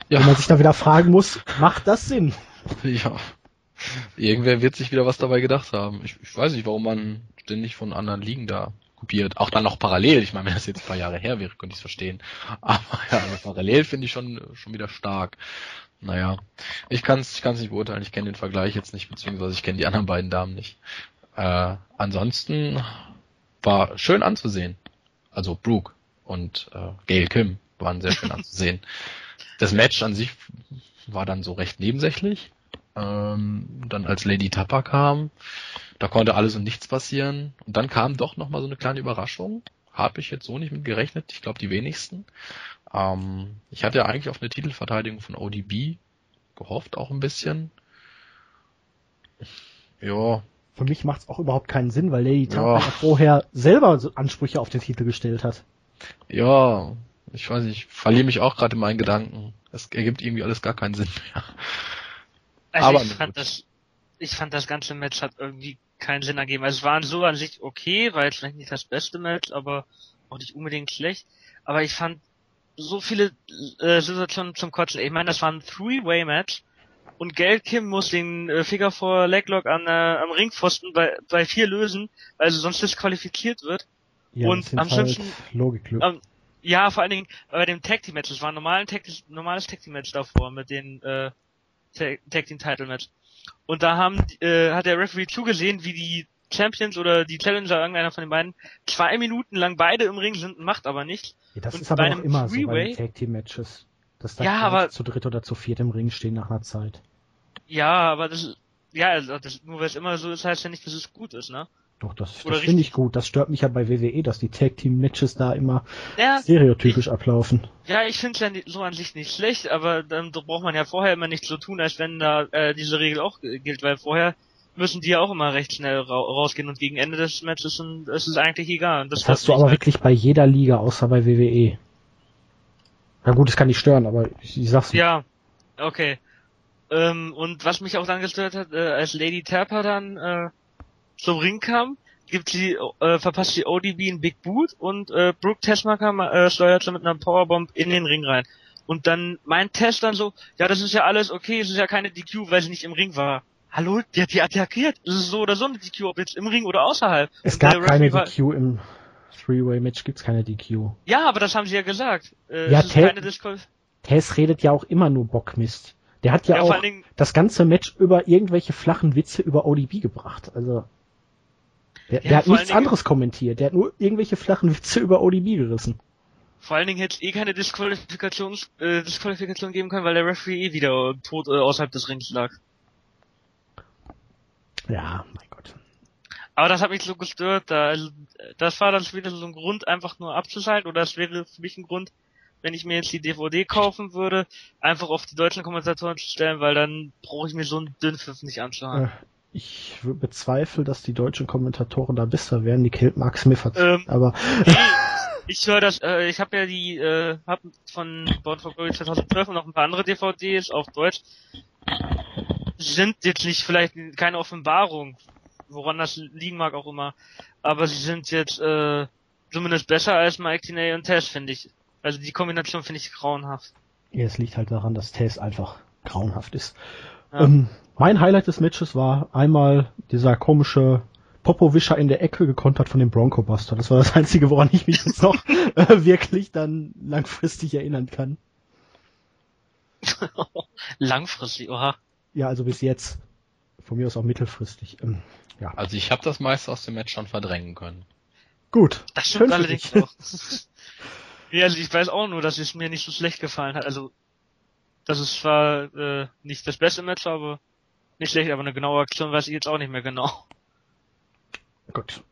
Ja. Wenn man sich da wieder fragen muss, macht das Sinn? Ja. Irgendwer wird sich wieder was dabei gedacht haben. Ich, ich weiß nicht, warum man ständig von anderen Ligen da kopiert. Auch dann noch parallel. Ich meine, wenn das jetzt ein paar Jahre her wäre, könnte ich es verstehen. Aber ja, parallel finde ich schon, schon wieder stark. Naja, ich kann es ich kann's nicht beurteilen. Ich kenne den Vergleich jetzt nicht, beziehungsweise ich kenne die anderen beiden Damen nicht. Äh, ansonsten war schön anzusehen. Also Brooke und äh, Gail Kim waren sehr schön anzusehen. Das Match an sich war dann so recht nebensächlich ähm, dann als Lady Tapper kam, da konnte alles und nichts passieren. Und dann kam doch nochmal so eine kleine Überraschung. Habe ich jetzt so nicht mit gerechnet. Ich glaube, die wenigsten. Ähm, ich hatte ja eigentlich auf eine Titelverteidigung von ODB gehofft, auch ein bisschen. Ja. Für mich macht es auch überhaupt keinen Sinn, weil Lady Tapper ja. vorher selber Ansprüche auf den Titel gestellt hat. Ja, ich weiß nicht, ich verliere mich auch gerade in meinen Gedanken. Es ergibt irgendwie alles gar keinen Sinn mehr. Also aber ich fand das, ich fand das ganze Match hat irgendwie keinen Sinn ergeben. Also es waren so an sich okay, war jetzt vielleicht nicht das beste Match, aber auch nicht unbedingt schlecht. Aber ich fand so viele äh, Situationen zum Kotzen. Ich meine, das war ein Three-Way-Match und Geld Kim muss den äh, Figure vor Leglock an, äh, am Ringpfosten bei, bei vier lösen, weil sie sonst disqualifiziert wird. Ja, und am halt schlimmsten, ähm, ja, vor allen Dingen bei dem Tag Team Match, das war ein normales Tag, normales Tag Team Match davor mit den äh, Tag Team Title Match. Und da haben, äh, hat der Referee zugesehen, wie die Champions oder die Challenger, irgendeiner von den beiden, zwei Minuten lang beide im Ring sind, macht aber nicht. Ja, das und ist aber auch immer so bei den Tag Team Matches. Dass da ja, aber, zu dritt oder zu viert im Ring stehen nach einer Zeit. Ja, aber das, ja, also das, nur weil es immer so ist, heißt ja nicht, dass es gut ist, ne? Doch, das, das finde ich gut. Das stört mich ja bei WWE, dass die Tag Team Matches da immer ja, stereotypisch ich, ablaufen. Ja, ich finde es ja so an sich nicht schlecht, aber dann braucht man ja vorher immer nicht so tun, als wenn da äh, diese Regel auch gilt, weil vorher müssen die ja auch immer recht schnell ra rausgehen und gegen Ende des Matches sind, ist es eigentlich egal. das, das hast du aber halt. wirklich bei jeder Liga, außer bei WWE. Na gut, es kann nicht stören, aber ich, ich sag's nicht. Ja, okay. Ähm, und was mich auch dann gestört hat, äh, als Lady Tapper dann äh, zum Ring kam, gibt sie, äh, verpasst sie ODB in Big Boot und äh, Brooke Tessmacher äh, steuert so mit einer Powerbomb in den Ring rein. Und dann meint Tess dann so, ja, das ist ja alles okay, es ist ja keine DQ, weil sie nicht im Ring war. Hallo, die hat die attackiert. Das ist so oder so eine DQ, ob jetzt im Ring oder außerhalb. Es gab keine DQ im Three-Way-Match gibt's keine DQ. Ja, aber das haben sie ja gesagt. Äh, Ja, es Disqual Tess redet ja auch immer nur Bockmist. Der hat ja, Ja, auch Dingen- das ganze Match über irgendwelche flachen Witze über ODB gebracht. Also der, Ja, der hat nichts Dingen- anderes kommentiert. Der hat nur irgendwelche flachen Witze über ODB gerissen. Vor allen Dingen hätte es eh keine Disqualifikations, äh, Disqualifikation geben können, weil der Referee eh wieder tot äh, außerhalb des Rings lag. Ja, mein Gott. Aber das hat mich so gestört, da, das war dann wieder so ein Grund, einfach nur abzuschalten, oder das wäre für mich ein Grund, wenn ich mir jetzt die DVD kaufen würde, einfach auf die deutschen Kommentatoren zu stellen, weil dann brauche ich mir so einen Dünnpfiff nicht anschauen. Äh, Ich bezweifle, dass die deutschen Kommentatoren da besser wären. Die killt Mark Smith hat. Ähm, aber Ich höre das, äh, ich habe ja die, äh, hab von Born for Glory 2012 und noch ein paar andere DVDs auf Deutsch. Sind jetzt nicht vielleicht keine Offenbarung, woran das liegen mag auch immer, aber sie sind jetzt äh, zumindest besser als Mike Tinay und Tess, finde ich. Also die Kombination finde ich grauenhaft. ja, es liegt halt daran, dass Tess einfach grauenhaft ist. Ja. Ähm, mein Highlight des Matches war einmal dieser komische Popowischer in der Ecke gekontert von dem Bronco Buster. Das war das Einzige, woran ich mich jetzt noch äh, wirklich dann langfristig erinnern kann. Langfristig, oha. Ja, also bis jetzt. Von mir aus auch mittelfristig. Ähm, ja. Also ich habe das meiste aus dem Match schon verdrängen können. Gut. Das Schön stimmt allerdings auch. ja, also ich weiß auch nur, dass es mir nicht so schlecht gefallen hat. Also, das ist zwar äh, nicht das beste Match, aber nicht schlecht, aber eine genaue Aktion weiß ich jetzt auch nicht mehr genau. Gut.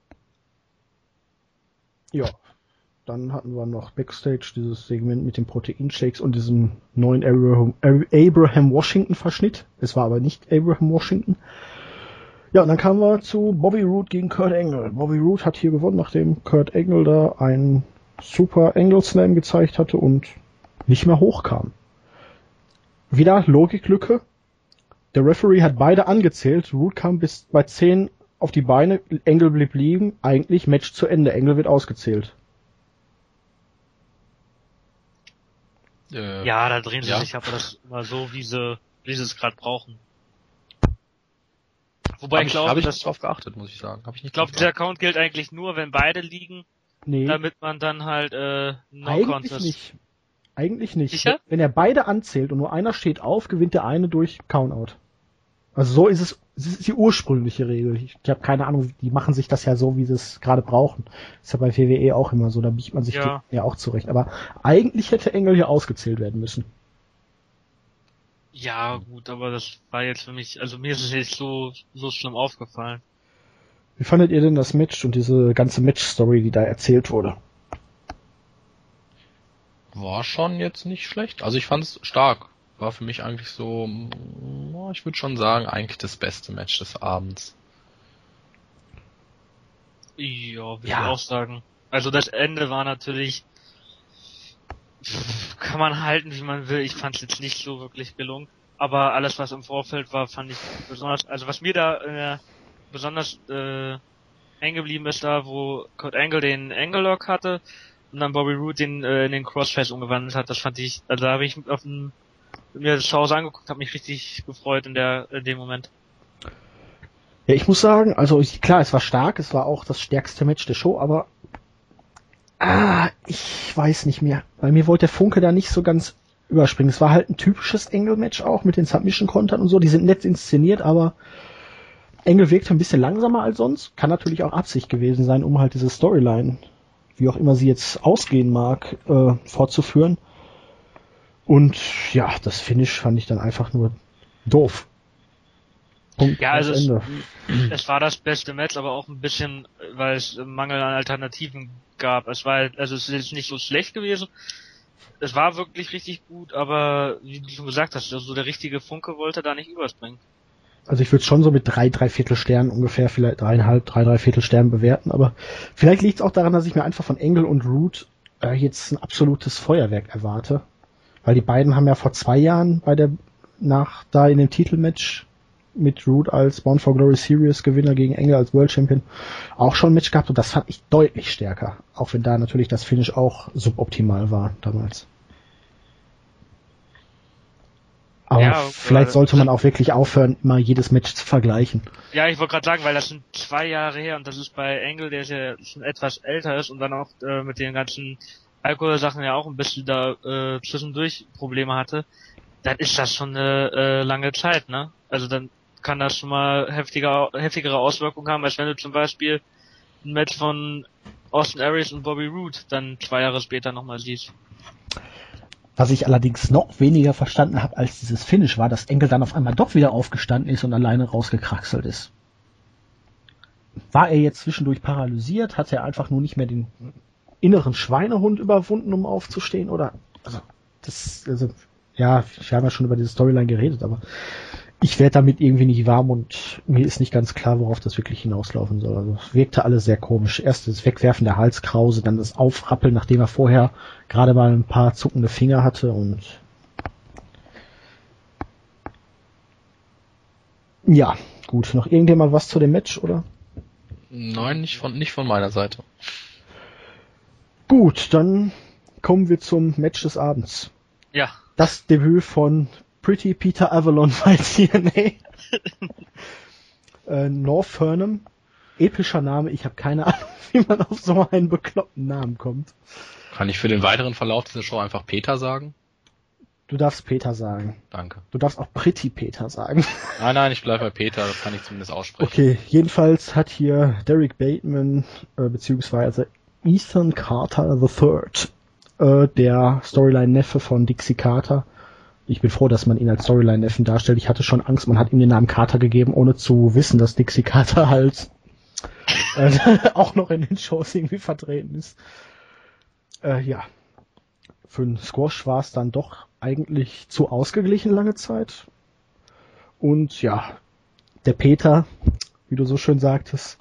Ja. Dann hatten wir noch Backstage dieses Segment mit den Proteinshakes und diesem neuen Abraham, Washington Verschnitt. Es war aber nicht Abraham Washington. Ja, und dann kamen wir zu Bobby Roode gegen Kurt Angle. Bobby Roode hat hier gewonnen, nachdem Kurt Angle da einen Super Angle Slam gezeigt hatte und nicht mehr hochkam. Wieder Logiklücke. Der Referee hat beide angezählt. Root kam bis bei 10 auf die Beine. Engel blieb liegen. Eigentlich Match zu Ende. Engel wird ausgezählt. Äh, Ja, da drehen sie ja. sich aber das immer so, wie sie, wie sie es gerade brauchen. Wobei Hab ich ich, glaube, hab ich dass, nicht drauf geachtet, muss ich sagen. Hab ich nicht glaube, dieser Account gilt eigentlich nur, wenn beide liegen, Nee, damit man dann halt äh, No eigentlich Contest. nicht. Eigentlich nicht. Sicher? Wenn er beide anzählt und nur einer steht auf, gewinnt der eine durch Countout. Also so ist es, das ist die ursprüngliche Regel. Ich, ich habe keine Ahnung, die machen sich das ja so, wie sie es gerade brauchen. Ist ja bei WWE auch immer so, da biegt man sich Ja. die, ja auch zurecht. Aber eigentlich hätte Engel hier ausgezählt werden müssen. Ja, gut, aber das war jetzt für mich, also mir ist es nicht so, so schlimm aufgefallen. Wie fandet ihr denn das Match und diese ganze Match-Story, die da erzählt wurde? War schon jetzt nicht schlecht. Also ich fand es stark. War für mich eigentlich so, mm, ich würde schon sagen, eigentlich das beste Match des Abends. Ja, würde Ja. ich auch sagen. Also das Ende war natürlich, kann man halten, wie man will. Ich fand es jetzt nicht so wirklich gelungen. Aber alles, was im Vorfeld war, fand ich besonders, also was mir da äh, besonders äh, hängen geblieben ist, da wo Kurt Angle den Angle Lock hatte und dann Bobby Roode den äh, in den Crossface umgewandelt hat, das fand ich, also da habe ich auf dem, mir das zu Hause angeguckt, habe mich richtig gefreut in der in dem Moment. Ja, ich muss sagen, also ich, klar, es war stark, es war auch das stärkste Match der Show, aber ah, ich weiß nicht mehr. Bei mir wollte der Funke da nicht so ganz überspringen. Es war halt ein typisches Engel-Match auch mit den Submission-Kontern und so. Die sind nett inszeniert, aber Engel wirkte ein bisschen langsamer als sonst. Kann natürlich auch Absicht gewesen sein, um halt diese Storyline, wie auch immer sie jetzt ausgehen mag, äh, fortzuführen. Und ja, das Finish fand ich dann einfach nur doof. Punkt. Ja, also es, es war das beste Match, aber auch ein bisschen, weil es Mangel an Alternativen gab. Es war, also es ist jetzt nicht so schlecht gewesen. Es war wirklich richtig gut, aber wie du schon gesagt hast, also der richtige Funke wollte da nicht überspringen. Also ich würde schon so mit drei, drei Viertel Sternen ungefähr, vielleicht dreieinhalb, drei, drei Viertel Sternen bewerten, aber vielleicht liegt es auch daran, dass ich mir einfach von Engel und Root äh, jetzt ein absolutes Feuerwerk erwarte. Weil die beiden haben ja vor zwei Jahren bei der, nach, da in dem Titelmatch mit Root als Born for Glory Series Gewinner gegen Engel als World Champion auch schon ein Match gehabt und das fand ich deutlich stärker. Auch wenn da natürlich das Finish auch suboptimal war damals. Aber ja, vielleicht sollte man auch wirklich aufhören, immer jedes Match zu vergleichen. Ja, ich wollte gerade sagen, weil das sind zwei Jahre her und das ist bei Engel, der ja schon etwas älter ist und dann auch äh, mit den ganzen Alkoholsachen ja auch ein bisschen da äh, zwischendurch Probleme hatte, dann ist das schon eine äh, lange Zeit, ne? Also dann kann das schon mal heftiger, heftigere Auswirkungen haben, als wenn du zum Beispiel ein Match von Austin Aries und Bobby Roode dann zwei Jahre später nochmal siehst. Was ich allerdings noch weniger verstanden habe als dieses Finish war, dass Enkel dann auf einmal doch wieder aufgestanden ist und alleine rausgekraxelt ist. War er jetzt zwischendurch paralysiert? Hat er einfach nur nicht mehr den inneren Schweinehund überwunden, um aufzustehen? Oder, also, das, also, ja, ich habe ja schon über diese Storyline geredet, aber ich werde damit irgendwie nicht warm und mir ist nicht ganz klar, worauf das wirklich hinauslaufen soll. Also es wirkte alles sehr komisch. Erst das Wegwerfen der Halskrause, dann das Aufrappeln, nachdem er vorher gerade mal ein paar zuckende Finger hatte und ja, gut. Noch irgendjemand was zu dem Match, oder? Nein, nicht von, nicht von meiner Seite. Gut, dann kommen wir zum Match des Abends. Ja. Das Debüt von Pretty Peter Avalon bei TNA. äh, North Fernham. Epischer Name, ich habe keine Ahnung, wie man auf so einen bekloppten Namen kommt. Kann ich für den weiteren Verlauf dieser Show einfach Peter sagen? Du darfst Peter sagen. Danke. Du darfst auch Pretty Peter sagen. Nein, nein, ich bleibe bei Peter, das kann ich zumindest aussprechen. Okay, jedenfalls hat hier Derek Bateman, äh, beziehungsweise Ethan Carter III, äh, der Storyline-Neffe von Dixie Carter, ich bin froh, dass man ihn als Storyline-Neffen darstellt. Ich hatte schon Angst, man hat ihm den Namen Carter gegeben, ohne zu wissen, dass Dixie Carter halt äh, auch noch in den Shows irgendwie vertreten ist. Äh, ja. Für einen Squash war es dann doch eigentlich zu ausgeglichen lange Zeit. Und ja, der Peter, wie du so schön sagtest,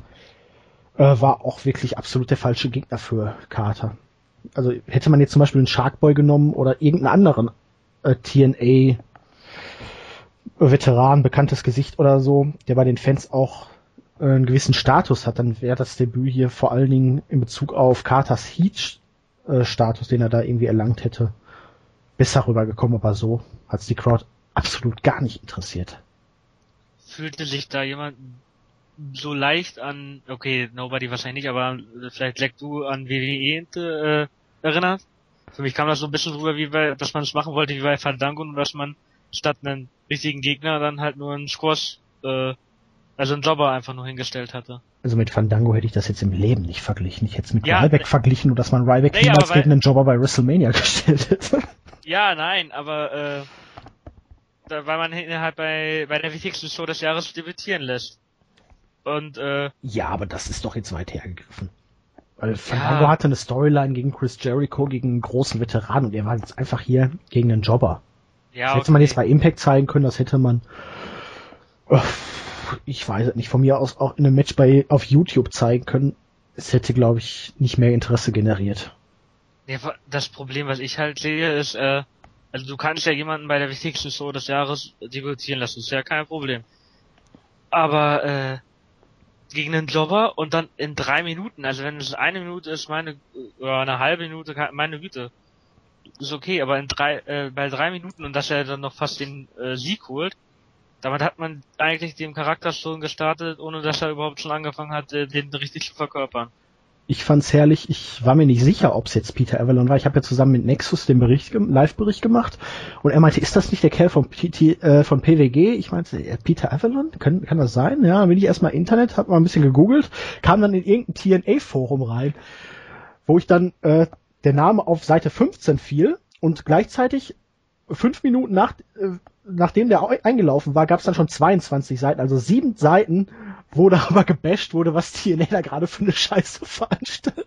äh, war auch wirklich absolut der falsche Gegner für Carter. Also hätte man jetzt zum Beispiel einen Sharkboy genommen oder irgendeinen anderen äh, TNA Veteran, bekanntes Gesicht oder so, der bei den Fans auch äh, einen gewissen Status hat, dann wäre das Debüt hier vor allen Dingen in Bezug auf Carters Heat äh, den er da irgendwie erlangt hätte, besser rübergekommen, aber so hat es die Crowd absolut gar nicht interessiert. Fühlte sich da jemand so leicht an, okay, Nobody wahrscheinlich nicht, aber vielleicht Leck du an WWE äh, erinnert? Für mich kam das so ein bisschen rüber, wie bei, dass man es machen wollte wie bei Fandango und dass man statt einen richtigen Gegner dann halt nur einen Squash, äh, also einen Jobber einfach nur hingestellt hatte. Also mit Fandango hätte ich das jetzt im Leben nicht verglichen. Ich hätte es mit ja, Ryback verglichen und dass man Ryback nee, niemals gegen einen Jobber bei WrestleMania gestellt hätte. Ja, nein, aber äh, da, weil man halt bei, bei der wichtigsten Show des Jahres debütieren lässt. Und äh, Ja, aber das ist doch jetzt weit hergegriffen. Weil Fandango ja. hatte eine Storyline gegen Chris Jericho, gegen einen großen Veteran und er war jetzt einfach hier gegen einen Jobber. Ja, das hätte man jetzt bei Impact zeigen können, das hätte man, ich weiß es nicht, von mir aus auch in einem Match bei, auf YouTube zeigen können. Es hätte, glaube ich, nicht mehr Interesse generiert. Ja, das Problem, was ich halt sehe, ist, äh, also du kannst ja jemanden bei der wichtigsten Show des Jahres debütieren lassen, ist ja kein Problem. Aber, äh, gegen einen Jobber und dann in drei Minuten, also wenn es eine Minute ist, meine, oder eine halbe Minute, meine Güte, ist okay, aber in drei, äh, bei drei Minuten und dass er dann noch fast den äh, Sieg holt, damit hat man eigentlich dem Charakter schon gestartet, ohne dass er überhaupt schon angefangen hat, äh, den richtig zu verkörpern ich fand's herrlich. Ich war mir nicht sicher, ob es jetzt Peter Avalon war. Ich habe ja zusammen mit Nexus den Bericht, Live-Bericht gemacht und er meinte, ist das nicht der Kerl von, PT, äh, von PWG? Ich meinte, äh, Peter Avalon? Kann, kann das sein? Ja, bin ich erstmal Internet, hab mal ein bisschen gegoogelt, kam dann in irgendein TNA-Forum rein, wo ich dann äh, der Name auf Seite 15 fiel und gleichzeitig fünf Minuten nach, äh, nachdem der eingelaufen war, gab es dann schon 22 Seiten, also sieben Seiten wo darüber gebasht wurde, was TNA da gerade für eine Scheiße veranstaltet.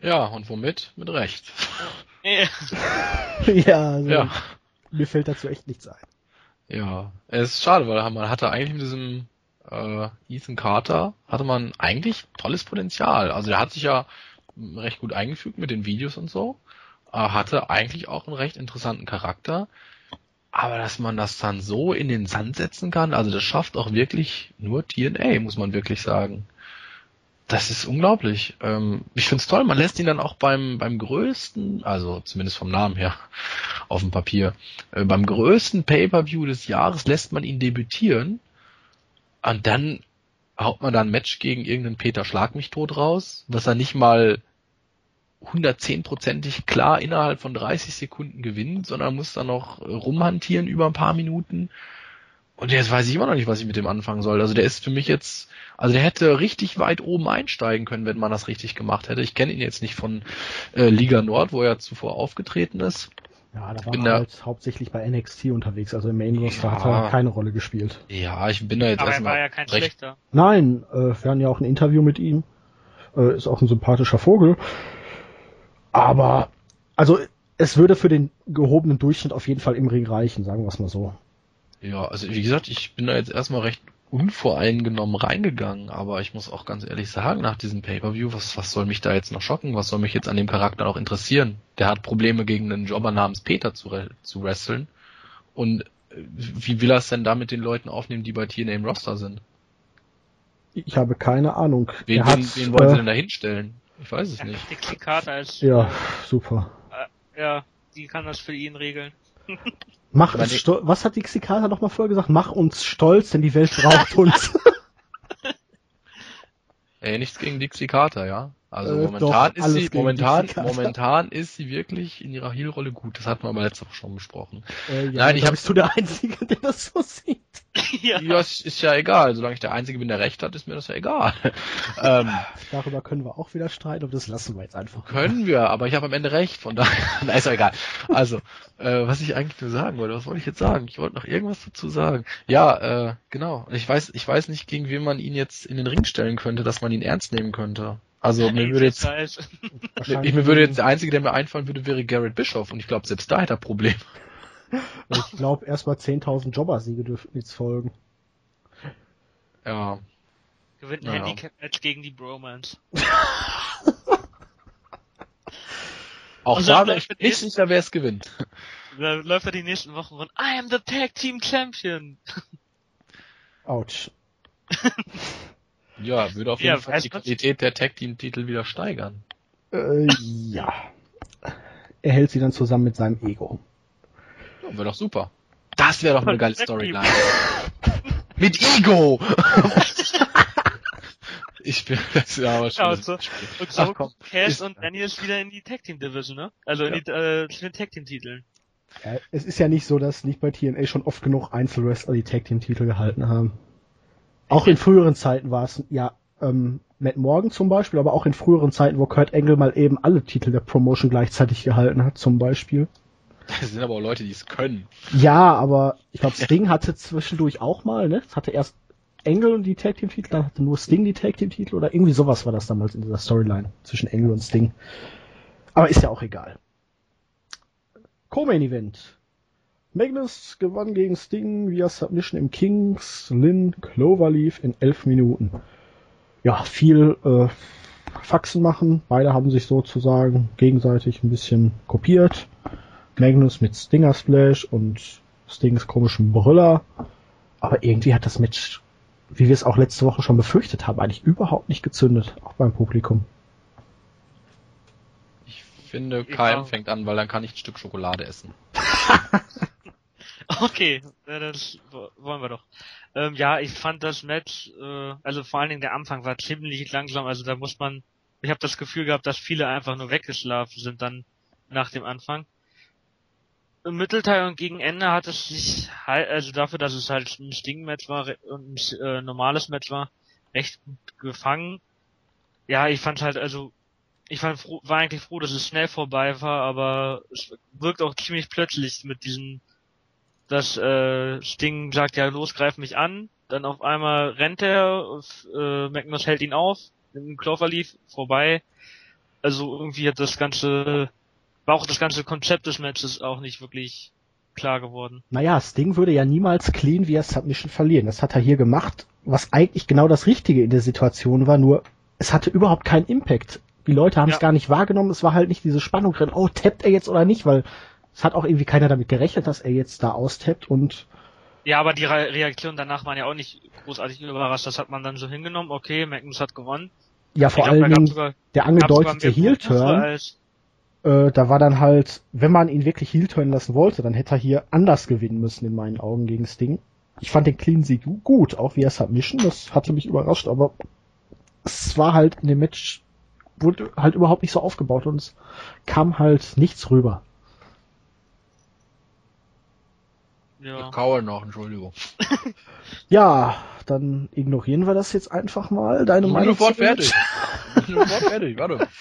Ja, und womit? Mit Recht. ja, also, ja, mir fällt dazu echt nichts ein. Ja, es ist schade, weil man hatte eigentlich mit diesem äh, Ethan Carter hatte man eigentlich tolles Potenzial. Also der hat sich ja recht gut eingefügt mit den Videos und so, äh, hatte eigentlich auch einen recht interessanten Charakter. Aber dass man das dann so in den Sand setzen kann, also das schafft auch wirklich nur TNA, muss man wirklich sagen. das ist unglaublich. Ähm, ich find's toll, man lässt ihn dann auch beim, beim größten, also zumindest vom Namen her, auf dem Papier, äh, beim größten Pay-Per-View des Jahres lässt man ihn debütieren und dann haut man da ein Match gegen irgendeinen Peter Schlag mich tot raus, was er nicht mal 110%ig klar innerhalb von 30 Sekunden gewinnt, sondern muss dann noch rumhantieren über ein paar Minuten. Und jetzt weiß ich immer noch nicht, was ich mit dem anfangen soll. Also der ist für mich jetzt, also der hätte richtig weit oben einsteigen können, wenn man das richtig gemacht hätte. Ich kenne ihn jetzt nicht von äh, Liga Nord, wo er zuvor aufgetreten ist. Ja, da war er halt hauptsächlich bei NXT unterwegs, also im Main Roster Ja. hat er keine Rolle gespielt. Ja, ich bin da jetzt Aber er erstmal war ja kein recht schlechter. Nein, äh, wir hatten ja auch ein Interview mit ihm. Äh, ist auch ein sympathischer Vogel. Aber, also, es würde für den gehobenen Durchschnitt auf jeden Fall im Ring reichen, sagen wir es mal so. Ja, also wie gesagt, ich bin da jetzt erstmal recht unvoreingenommen reingegangen, aber ich muss auch ganz ehrlich sagen, nach diesem Pay-Per-View, was, was soll mich da jetzt noch schocken? Was soll mich jetzt an dem Charakter noch interessieren? Der hat Probleme gegen einen Jobber namens Peter zu, zu wresteln. Und äh, wie will er es denn da mit den Leuten aufnehmen, die bei TNA im Roster sind? Ich habe keine Ahnung. Wen, wen, wen wollen sie äh, denn da hinstellen? Ich weiß es Ja, nicht. Dixie Carter als, Ja, super. äh, ja, die kann das für ihn regeln. Mach uns die- stolz. Was hat die Xikata noch mal vorher gesagt? Mach uns stolz, denn die Welt braucht uns. Ey, nichts gegen Dixie Carter, ja. Also Äh, momentan doch, ist sie, momentan, momentan ist sie wirklich in ihrer Heel-Rolle gut. Das hatten wir aber letzte Woche schon besprochen. äh, ja, Nein, ich bist du der Einzige, der das so sieht. ja. Ja, es ist ja egal. Solange ich der Einzige bin, der Recht hat, ist mir das ja egal. ähm, Darüber können wir auch wieder streiten, aber das lassen wir jetzt einfach. können wir, aber ich habe am Ende recht, von daher, na, ist doch egal. Also, äh, was ich eigentlich nur sagen wollte, was wollte ich jetzt sagen? Ich wollte noch irgendwas dazu sagen. Ja, äh, genau. Ich weiß, ich weiß nicht, gegen wen man ihn jetzt in den Ring stellen könnte, dass man ihn ernst nehmen könnte. Also mir würde jetzt, ich, mir würde jetzt der Einzige, der mir einfallen würde, wäre Garrett Bischoff und ich glaube, selbst da hätte er Probleme. Ich glaube, erstmal 10.000 Jobber-Siege dürften jetzt folgen. Ja. Gewinnt ein Ja. Handicap-Match gegen die Bromance. Auch da dann wäre ich nicht es- sicher, wer es gewinnt. Da läuft er die nächsten Wochen rum. I am the Tag Team Champion. Autsch. Ja, würde auf Ja, jeden Fall weiß die Qualität der Tag-Team-Titel wieder steigern. Äh, ja. Er hält sie dann zusammen mit seinem Ego. Ja, wäre doch super. Das wäre doch eine geile Tag Team. Storyline. Mit Ego! ich bin, das ja aber schon. Ja, und so, und so Ach komm, Cass ist- und Daniels wieder in die Tag Team Division, ne? Also in Ja. die, äh, zu den Tag Team Titeln. Ja, es ist ja nicht so, dass nicht bei TNA schon oft genug Einzelwrestler die Tag Team Titel gehalten haben. Auch in früheren Zeiten war es, ja, ähm, Matt Morgan zum Beispiel, aber auch in früheren Zeiten, wo Kurt Angle mal eben alle Titel der Promotion gleichzeitig gehalten hat, zum Beispiel. Das sind aber auch Leute, die es können. Ja, aber ich glaube, Sting hatte zwischendurch auch mal, ne? Es hatte erst Angle die Tag Team Titel, dann hatte nur Sting die Tag Team Titel oder irgendwie sowas war das damals in dieser Storyline zwischen Angle und Sting. Aber ist ja auch egal. Co-Main Event. Magnus gewann gegen Sting via Submission im Kings Lynn Cloverleaf in elf Minuten. Ja, viel äh, Faxen machen. Beide haben sich sozusagen gegenseitig ein bisschen kopiert. Magnus mit Stinger Splash und Stings komischem Brüller. Aber irgendwie hat das Match, wie wir es auch letzte Woche schon befürchtet haben, eigentlich überhaupt nicht gezündet, auch beim Publikum. Ich finde, Ja. KM fängt an, weil dann kann ich ein Stück Schokolade essen. Okay, das wo- wollen wir doch. Ähm, ja, ich fand das Match, äh, also vor allen Dingen der Anfang war ziemlich langsam, also da muss man, ich habe das Gefühl gehabt, dass viele einfach nur weggeschlafen sind dann nach dem Anfang. Im Mittelteil und gegen Ende hat es sich halt, also dafür, dass es halt ein Sting-Match war und ein äh, normales Match war, recht gut gefangen. Ja, ich fand halt, also ich froh, war eigentlich froh, dass es schnell vorbei war, aber es wirkt auch ziemlich plötzlich mit diesen dass äh, Sting sagt, ja los, greif mich an. Dann auf einmal rennt er, äh, Magnus hält ihn auf, im Cloverleaf vorbei. Also irgendwie hat das ganze, war auch das ganze Konzept des Matches auch nicht wirklich klar geworden. Naja, Sting würde ja niemals clean via Submission verlieren. Das hat er hier gemacht, was eigentlich genau das Richtige in der Situation war, nur es hatte überhaupt keinen Impact. Die Leute haben es Ja. gar nicht wahrgenommen, es war halt nicht diese Spannung drin, oh, tappt er jetzt oder nicht, weil es hat auch irgendwie keiner damit gerechnet, dass er jetzt da austappt und Ja, aber die Re Reaktionen danach waren ja auch nicht großartig überrascht. Das hat man dann so hingenommen, okay, Magnus hat gewonnen. Ja, vor glaub, allen Dingen der angedeutete Heel-Turn, äh, da war dann halt, wenn man ihn wirklich Heel-Turn lassen wollte, dann hätte er hier anders gewinnen müssen in meinen Augen gegen Sting. Ich fand den Clean-Sieg gut, auch wie er Submission, das hatte mich überrascht, aber es war halt in dem Match, wurde halt überhaupt nicht so aufgebaut und es kam halt nichts rüber. Ja. Kaue noch, Entschuldigung. Ja, dann ignorieren wir das jetzt einfach mal. Deine Ich bin Meinung sofort fertig. Ich bin sofort fertig, warte.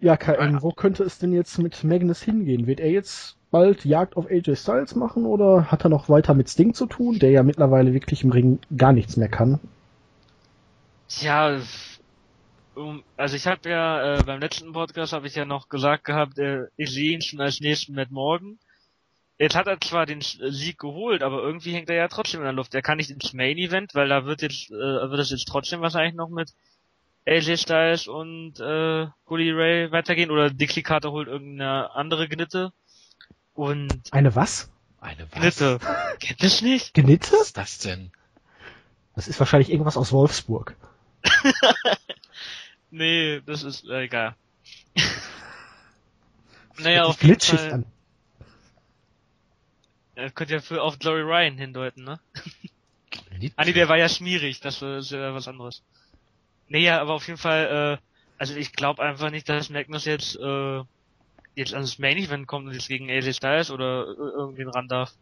Ja, KM, wo könnte es denn jetzt mit Magnus hingehen? Wird er jetzt bald Jagd auf AJ Styles machen oder hat er noch weiter mit Sting zu tun, der ja mittlerweile wirklich im Ring gar nichts mehr kann? Ja, also ich habe ja äh, beim letzten Podcast habe ich ja noch gesagt gehabt, äh, ich sehe ihn schon als nächsten Matt Morgan. Jetzt hat er zwar den S- Sieg geholt, aber irgendwie hängt er ja trotzdem in der Luft. Er kann nicht ins Main Event, weil da wird jetzt äh, wird es jetzt trotzdem wahrscheinlich noch mit AJ Styles und äh, Bully Ray weitergehen oder Dixie Carter holt irgendeine andere Gnitte und Eine was? Eine was? Gnitte. Kennt das nicht? Genitte? Was ist das denn? Das ist wahrscheinlich irgendwas aus Wolfsburg. Nee, das ist äh, egal. naja, auf jeden Fall. an. Er könnte ja für auf Glory Ryan hindeuten, ne? Ah nee, der war ja schmierig, das ist ja was anderes. Nee, ja, aber auf jeden Fall, äh, also ich glaube einfach nicht, dass Magnus jetzt, äh, jetzt ans Main Event kommt und jetzt gegen AJ Styles oder äh, irgendwen ran darf.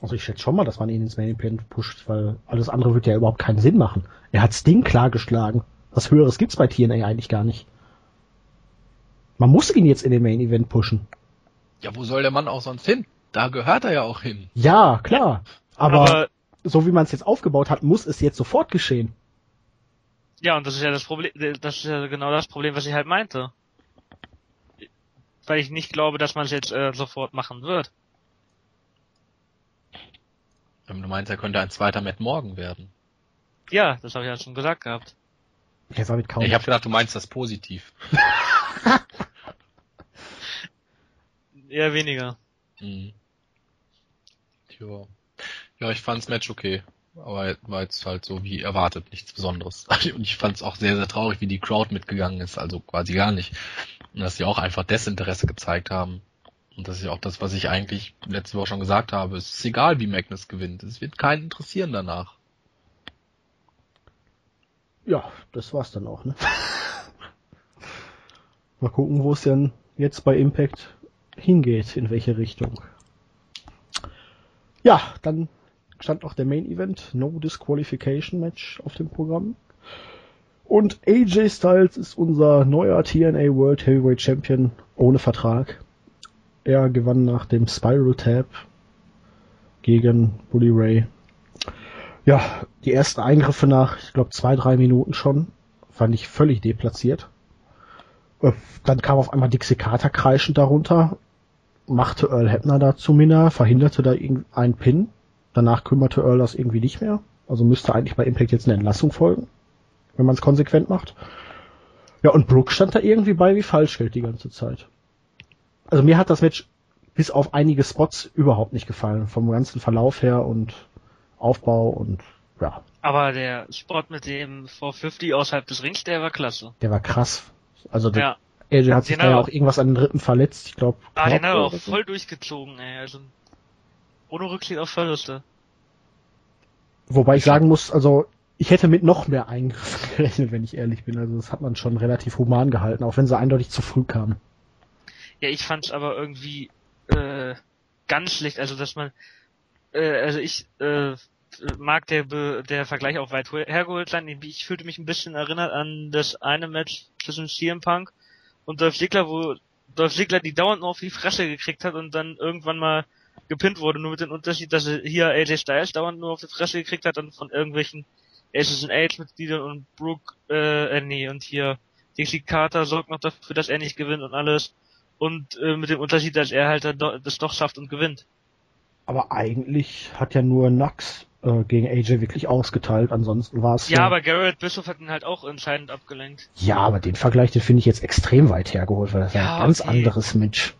Also ich schätze schon mal, dass man ihn ins Main Event pusht, weil alles andere wird ja überhaupt keinen Sinn machen. Er hat Sting klar geschlagen. Was höheres gibt's bei TNA eigentlich gar nicht. Man muss ihn jetzt in den Main Event pushen. Ja, wo soll der Mann auch sonst hin? Da gehört er ja auch hin. Ja, klar. Aber, aber so wie man es jetzt aufgebaut hat, muss es jetzt sofort geschehen. ja, und das ist ja das Problem, das ist ja genau das Problem, was ich halt meinte. Weil ich nicht glaube, dass man es jetzt äh, sofort machen wird. Du meinst, er könnte ein zweiter Matt Morgan werden. Ja, das habe ich ja schon gesagt gehabt. Ja, damit kaum. Ich habe gedacht, du meinst das positiv. Eher weniger. Mhm. Tja. Ja, ich fand's Match okay. Aber war jetzt halt so wie erwartet, nichts Besonderes. Und ich fand's auch sehr, sehr traurig, wie die Crowd mitgegangen ist, also quasi gar nicht. Und dass sie auch einfach Desinteresse gezeigt haben. Und das ist ja auch das, was ich eigentlich letzte Woche schon gesagt habe. Es ist egal, wie Magnus gewinnt. Es wird keinen interessieren danach. Ja, das war's dann auch, ne? Mal gucken, wo es denn jetzt bei Impact hingeht, in welche Richtung. Ja, dann stand auch der Main Event, No Disqualification Match auf dem Programm. Und AJ Styles ist unser neuer TNA World Heavyweight Champion ohne Vertrag. Er gewann nach dem Spiral Tap gegen Bully Ray. Ja, die ersten Eingriffe nach, ich glaube, zwei, drei Minuten schon, fand ich völlig deplatziert. Äh, Dann kam auf einmal Dixie Carter kreischend darunter, machte Earl Hebner da zu Minna, verhinderte da irgendeinen Pin. Danach kümmerte Earl das irgendwie nicht mehr. Also müsste eigentlich bei Impact jetzt eine Entlassung folgen, wenn man es konsequent macht. Ja, und Brooke stand da irgendwie bei wie Falschgeld die ganze Zeit. Also mir hat das Match bis auf einige Spots überhaupt nicht gefallen, vom ganzen Verlauf her und Aufbau und ja, Aber der Spot mit dem 450 außerhalb des Rings, der war klasse. der war krass. Also der Ja. AJ hat sich Den da ja aber- auch irgendwas an den Rippen verletzt, ich glaube. Ah, den hat er auch voll durchgezogen, ey. Also ohne Rücksicht auf Verluste. Wobei ich sagen muss, also ich hätte mit noch mehr Eingriffen gerechnet, wenn ich ehrlich bin. Also das hat man schon relativ human gehalten, auch wenn sie eindeutig zu früh kamen. Ja, ich fand's aber irgendwie äh, ganz schlecht. Also dass man, äh, also ich äh, mag der Be der Vergleich auch weit hergeholt sein. Ich fühlte mich ein bisschen erinnert an das eine Match zwischen CM Punk und Dolph Ziggler, wo Dolph Ziggler die dauernd nur auf die Fresse gekriegt hat und dann irgendwann mal gepinnt wurde, nur mit dem Unterschied, dass er hier AJ Styles dauernd nur auf die Fresse gekriegt hat und von irgendwelchen Aces and Age Mitgliedern und Brooke, äh, äh, nee, und hier Dixie Carter sorgt noch dafür, dass er nicht gewinnt und alles. Und äh, mit dem Unterschied, dass er halt dann do das doch schafft und gewinnt. Aber eigentlich hat ja nur Nux äh, gegen AJ wirklich ausgeteilt, ansonsten war es Ja, aber Garrett Bischoff hat ihn halt auch entscheidend abgelenkt. Ja, aber den Vergleich, den finde ich jetzt extrem weit hergeholt, weil das Ja, ein ganz okay. anderes Match.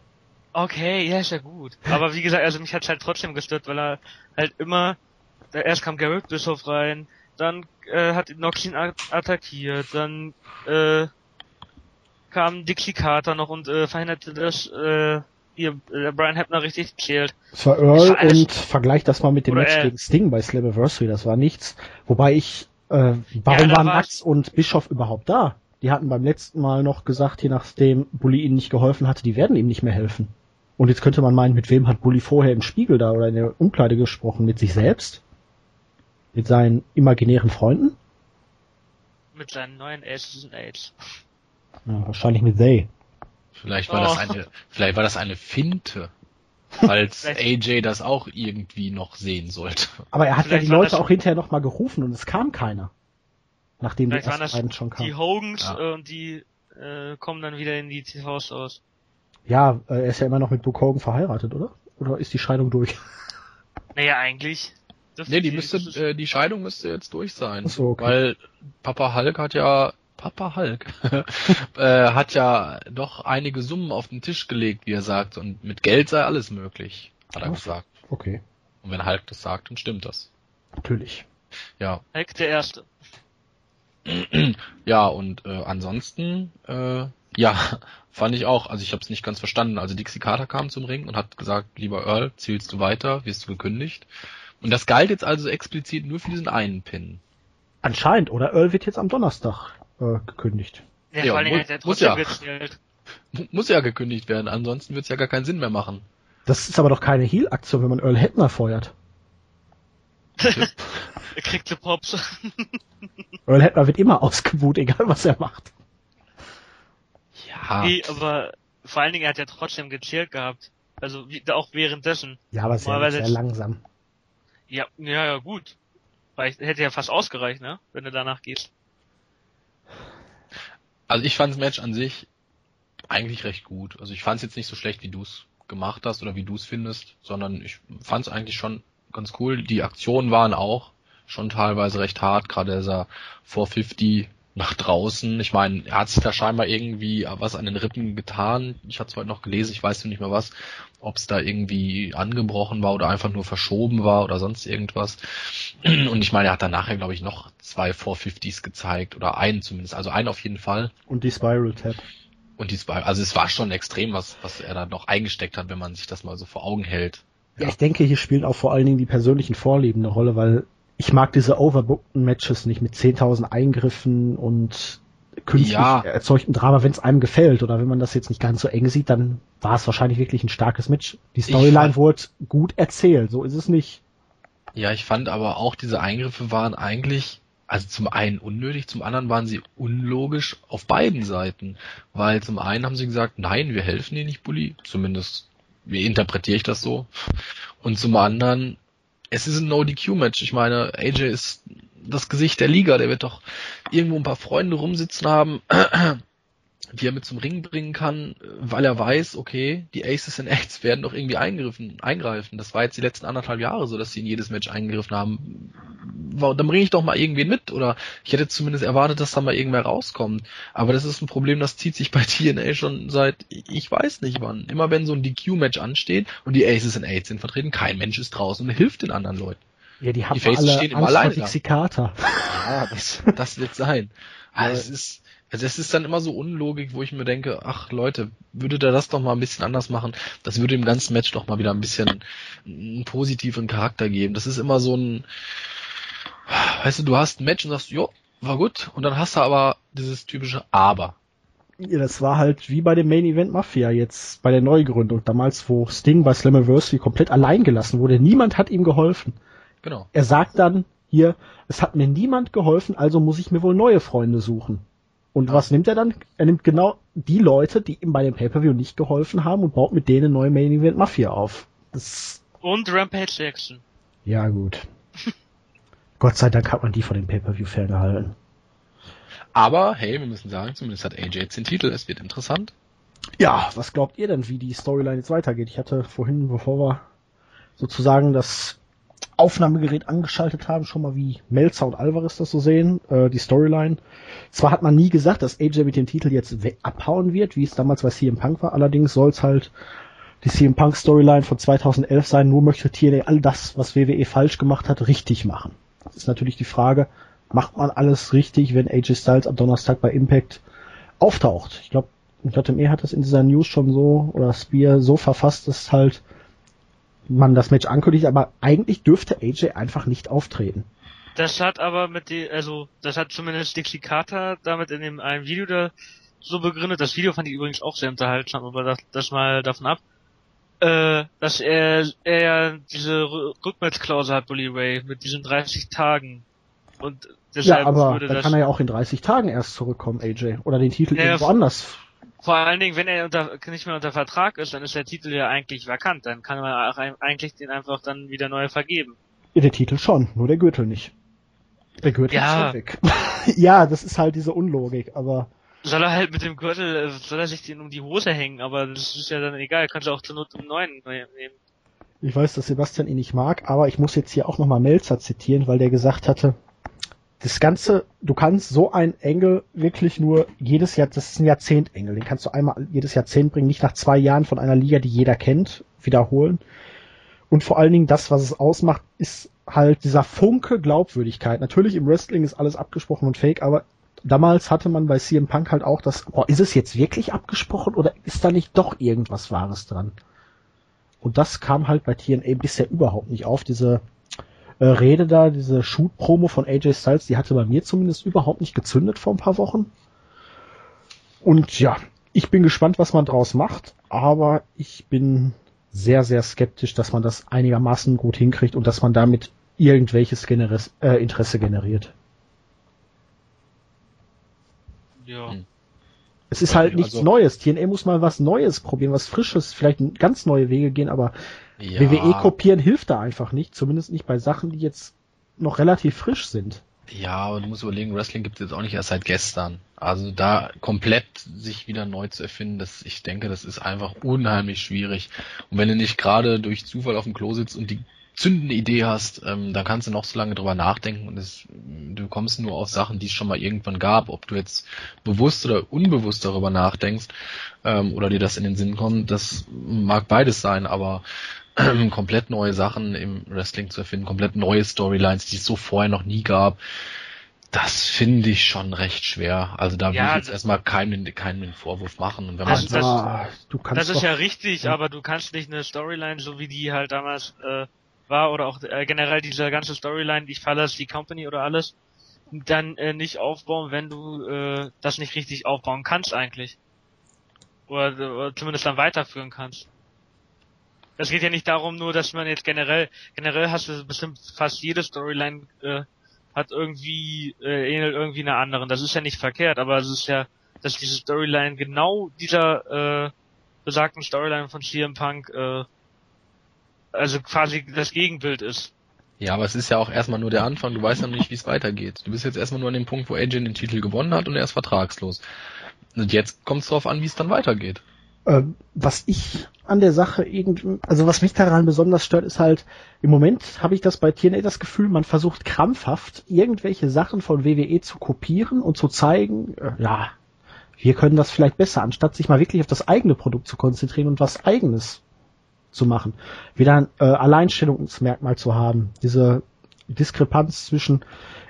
Okay, ja, ist ja gut. Aber wie gesagt, also mich hat's halt trotzdem gestört, weil er halt immer, erst kam Garrett Bischoff rein, dann äh, hat Noxin attackiert, dann äh, kam Dixie Carter noch und äh, verhinderte das äh, ihr äh, Brian Hebner richtig zählt. Es war Earl und vergleich das mal mit dem Match gegen Sting bei Slammiversary, das war nichts. Wobei ich, äh, warum ja, waren Max und Bischof überhaupt da? Die hatten beim letzten Mal noch gesagt, je nachdem Bully ihnen nicht geholfen hatte, die werden ihm nicht mehr helfen. Und jetzt könnte man meinen, mit wem hat Bully vorher im Spiegel da oder in der Umkleide gesprochen? Mit sich selbst? Mit seinen imaginären Freunden? Mit seinen neuen Aces and Aids. Ja, wahrscheinlich mit they. Vielleicht war oh. das eine, vielleicht war das eine Finte, als AJ das auch irgendwie noch sehen sollte. Aber er hat vielleicht ja die Leute auch hinterher noch mal gerufen und es kam keiner. Nachdem die ersten schon kamen. Die Hogans ja. und die äh, kommen dann wieder in die TVs aus. Ja, äh, er ist ja immer noch mit Brooke Hogan verheiratet, oder? Oder ist die Scheidung durch? Naja, eigentlich. Nee, die müsste, äh, die Scheidung müsste jetzt durch sein. So, okay. Weil Papa Hulk hat ja Papa Hulk äh, hat ja doch einige Summen auf den Tisch gelegt, wie er sagt, und mit Geld sei alles möglich, hat er oh, gesagt. Okay. Und wenn Hulk das sagt, dann stimmt das. Natürlich. Ja. Hulk der Erste. ja, und äh, ansonsten, äh, ja, fand ich auch, also ich habe es nicht ganz verstanden. Also Dixie Carter kam zum Ring und hat gesagt, lieber Earl, zielst du weiter, wirst du gekündigt. Und das galt jetzt also explizit nur für diesen einen Pin. Anscheinend, oder Earl wird jetzt am Donnerstag äh, gekündigt. Ja, ja muss, ja muss, ja. muss ja gekündigt werden, ansonsten wird es ja gar keinen Sinn mehr machen. Das ist aber doch keine Heal-Aktion, wenn man Earl Hettner feuert. er kriegt die Pops. Earl Hettner wird immer ausgebuht, egal was er macht. Ja. Nee, aber vor allen Dingen, er hat ja trotzdem gezählt gehabt. Also wie, auch währenddessen. Ja, aber sehr, sehr langsam. Ja, ja, ja, gut. Weil hätte ja fast ausgereicht, ne? Wenn du danach gehst. Also ich fand das Match an sich eigentlich recht gut. Also ich fand es jetzt nicht so schlecht, wie du es gemacht hast oder wie du es findest, sondern ich fand es eigentlich schon ganz cool. Die Aktionen waren auch schon teilweise recht hart, gerade dieser 450 nach draußen. Ich meine, er hat sich da scheinbar irgendwie was an den Rippen getan. Ich hatte es heute noch gelesen, ich weiß nicht mehr was, ob es da irgendwie angebrochen war oder einfach nur verschoben war oder sonst irgendwas. Und ich meine, er hat dann nachher, glaube ich, noch zwei 450s gezeigt oder einen zumindest, also einen auf jeden Fall. Und die Spiral Tap. Und die Spiral, also es war schon extrem, was, was er da noch eingesteckt hat, wenn man sich das mal so vor Augen hält. Ja, ich denke, hier spielen auch vor allen Dingen die persönlichen Vorlieben eine Rolle, weil ich mag diese overbookten Matches nicht mit 10.000 Eingriffen und künstlich ja. erzeugten Drama, wenn es einem gefällt oder wenn man das jetzt nicht ganz so eng sieht, dann war es wahrscheinlich wirklich ein starkes Match. Die Storyline wurde gut erzählt, so ist es nicht. Ja, ich fand aber auch diese Eingriffe waren eigentlich also zum einen unnötig, zum anderen waren sie unlogisch auf beiden Seiten, weil zum einen haben sie gesagt, nein, wir helfen dir nicht, Bully, zumindest wie interpretiere ich das so, und zum anderen es ist ein No-DQ-Match. Ich meine, AJ ist das Gesicht der Liga. Der wird doch irgendwo ein paar Freunde rumsitzen haben, die er mit zum Ring bringen kann, weil er weiß, okay, die Aces and Eights werden doch irgendwie eingriffen, eingreifen. Das war jetzt die letzten anderthalb Jahre so, dass sie in jedes Match eingegriffen haben. Dann bringe ich doch mal irgendwen mit. Oder ich hätte zumindest erwartet, dass da mal irgendwer rauskommt. Aber das ist ein Problem, das zieht sich bei TNA schon seit, ich weiß nicht wann. Immer wenn so ein DQ-Match ansteht und die Aces and Eights sind vertreten, kein Mensch ist draußen und hilft den anderen Leuten. Ja, die haben die alle stehen immer alleine. Ja, das, das wird sein. Also es ist, also es ist dann immer so Unlogik, wo ich mir denke, ach Leute, würde der das doch mal ein bisschen anders machen? Das würde dem ganzen Match doch mal wieder ein bisschen einen positiven Charakter geben. Das ist immer so ein, weißt du, du hast ein Match und sagst, jo, war gut, und dann hast du aber dieses typische Aber. Ja, das war halt wie bei dem Main Event Mafia jetzt bei der Neugründung, damals wo Sting bei Slammiversary komplett allein gelassen wurde. Niemand hat ihm geholfen. Genau. Er sagt dann hier, es hat mir niemand geholfen, also muss ich mir wohl neue Freunde suchen. Und ja. was nimmt er dann? Er nimmt genau die Leute, die ihm bei dem Pay-Per-View nicht geholfen haben und baut mit denen neue Main Event Mafia auf. Das und Rampage Jackson. Ja, gut. Gott sei Dank hat man die von dem Pay-Per-View ferngehalten. Aber, hey, wir müssen sagen, zumindest hat AJ jetzt den Titel, es wird interessant. Ja, was glaubt ihr denn, wie die Storyline jetzt weitergeht? Ich hatte vorhin, bevor wir sozusagen das Aufnahmegerät angeschaltet haben, schon mal wie Melzer und Alvarez das so sehen, äh, die Storyline. Zwar hat man nie gesagt, dass AJ mit dem Titel jetzt abhauen wird, wie es damals bei CM Punk war, allerdings soll es halt die CM Punk Storyline von 2011 sein, nur möchte TNA all das, was WWE falsch gemacht hat, richtig machen. Ist natürlich die Frage, macht man alles richtig, wenn AJ Styles am Donnerstag bei Impact auftaucht? Ich glaube, JME hat das in dieser News schon so, oder Spear so verfasst, dass halt man das Match ankündigt, aber eigentlich dürfte AJ einfach nicht auftreten. Das hat aber mit die, also das hat zumindest Dixie Carter damit in dem einem Video da so begründet. Das Video fand ich übrigens auch sehr unterhaltsam, aber das, das mal davon ab, äh, dass er, er ja diese Rückwärtsklausel hat, Bully Ray, mit diesen 30 Tagen. Und deshalb ja, aber würde dann das kann er ja auch in 30 Tagen erst zurückkommen, AJ, oder den Titel ja, irgendwo anders vor allen Dingen, wenn er unter, nicht mehr unter Vertrag ist, dann ist der Titel ja eigentlich vakant. Dann kann man auch eigentlich den einfach dann wieder neu vergeben. Ja, der Titel schon, nur der Gürtel nicht. Der Gürtel ja. ist weg. ja, das ist halt diese Unlogik, aber. Soll er halt mit dem Gürtel, äh, soll er sich den um die Hose hängen, aber das ist ja dann egal, kannst du auch zur Not um neuen nehmen. Ich weiß, dass Sebastian ihn nicht mag, aber ich muss jetzt hier auch nochmal Melzer zitieren, weil der gesagt hatte, das Ganze, du kannst so ein Engel wirklich nur jedes Jahr, das ist ein Jahrzehnt-Engel, den kannst du einmal jedes Jahrzehnt bringen, nicht nach zwei Jahren von einer Liga, die jeder kennt, wiederholen. Und vor allen Dingen das, was es ausmacht, ist halt dieser Funke Glaubwürdigkeit. Natürlich im Wrestling ist alles abgesprochen und fake, aber damals hatte man bei CM Punk halt auch das, boah, ist es jetzt wirklich abgesprochen oder ist da nicht doch irgendwas Wahres dran? Und das kam halt bei TNA bisher überhaupt nicht auf, diese äh, Rede da, diese Shoot-Promo von AJ Styles, die hatte bei mir zumindest überhaupt nicht gezündet vor ein paar Wochen. Und ja, ich bin gespannt, was man draus macht, aber ich bin sehr, sehr skeptisch, dass man das einigermaßen gut hinkriegt und dass man damit irgendwelches Generes äh, Interesse generiert. Ja. Hm. Es ist halt nichts also, Neues. TNA muss mal was Neues probieren, was Frisches, vielleicht ganz neue Wege gehen, aber ja. WWE kopieren hilft da einfach nicht, zumindest nicht bei Sachen, die jetzt noch relativ frisch sind. Ja, aber du musst überlegen, Wrestling gibt es jetzt auch nicht erst seit gestern. Also da komplett sich wieder neu zu erfinden, das, ich denke, das ist einfach unheimlich schwierig. Und wenn du nicht gerade durch Zufall auf dem Klo sitzt und die zündende Idee hast, ähm, dann kannst du noch so lange drüber nachdenken und es, du kommst nur auf Sachen, die es schon mal irgendwann gab. Ob du jetzt bewusst oder unbewusst darüber nachdenkst ähm, oder dir das in den Sinn kommt, das mag beides sein, aber ähm, komplett neue Sachen im Wrestling zu erfinden, komplett neue Storylines, die es so vorher noch nie gab, das finde ich schon recht schwer. Also da ja, will ich jetzt erstmal keinen, keinen Vorwurf machen. Und wenn man das, das, du kannst das ist ja richtig, ja. aber du kannst nicht eine Storyline, so wie die halt damals äh, war, oder auch äh, generell diese ganze Storyline, ich verlasse die Company oder alles, dann äh, nicht aufbauen, wenn du äh, das nicht richtig aufbauen kannst eigentlich. Oder, oder zumindest dann weiterführen kannst. Es geht ja nicht darum nur, dass man jetzt generell, generell hast du bestimmt fast jede Storyline äh, hat irgendwie, äh, ähnelt irgendwie einer anderen. Das ist ja nicht verkehrt, aber es ist ja, dass diese Storyline genau dieser äh, besagten Storyline von CM Punk äh, also quasi das Gegenbild ist. Ja, aber es ist ja auch erstmal nur der Anfang, du weißt ja noch nicht, wie es weitergeht. Du bist jetzt erstmal nur an dem Punkt, wo AJ den Titel gewonnen hat und er ist vertragslos. Und jetzt kommt es darauf an, wie es dann weitergeht. Ähm, was ich an der Sache irgendwie, also was mich daran besonders stört, ist halt, im Moment habe ich das bei TNA das Gefühl, man versucht krampfhaft irgendwelche Sachen von WWE zu kopieren und zu zeigen, äh, ja, wir können das vielleicht besser, anstatt sich mal wirklich auf das eigene Produkt zu konzentrieren und was eigenes zu machen. Wieder ein äh, Alleinstellungsmerkmal zu haben. Diese Diskrepanz zwischen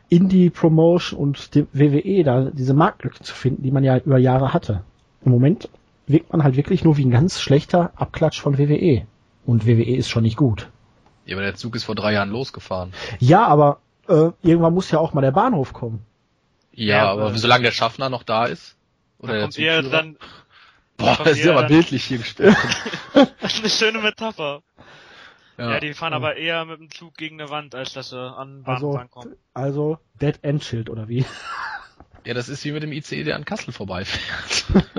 Indie-Promotion und dem WWE, da diese Marktlücke zu finden, die man ja über Jahre hatte. Im Moment wirkt man halt wirklich nur wie ein ganz schlechter Abklatsch von WWE. Und WWE ist schon nicht gut. Ja, aber der Zug ist vor drei Jahren losgefahren. Ja, aber äh, irgendwann muss ja auch mal der Bahnhof kommen. Ja, ja aber äh, solange der Schaffner noch da ist. Oder der Zugführer, dann Boah, das ist aber bildlich hier gesprochen. das ist eine schöne Metapher. Ja, ja die fahren ja. aber eher mit dem Zug gegen eine Wand, als dass sie an Bahnhof also, kommen. Also Dead End Schild oder wie? Ja, das ist wie mit dem ICE, der an Kassel vorbeifährt.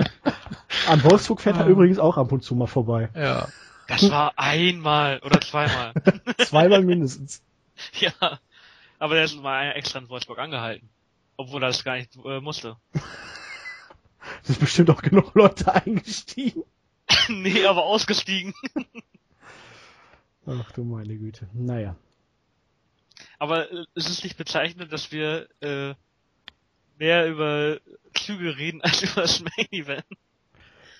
An Wolfsburg fährt er übrigens auch ab und zu mal vorbei. Ja. Das war einmal oder zweimal. zweimal mindestens. Ja. Aber der ist mal extra in Wolfsburg angehalten. Obwohl er das gar nicht äh, musste. Es sind bestimmt auch genug Leute eingestiegen. nee, aber ausgestiegen. Ach du meine Güte. Naja. Aber äh, es ist nicht bezeichnend, dass wir äh, mehr über Züge reden als über das Main Event.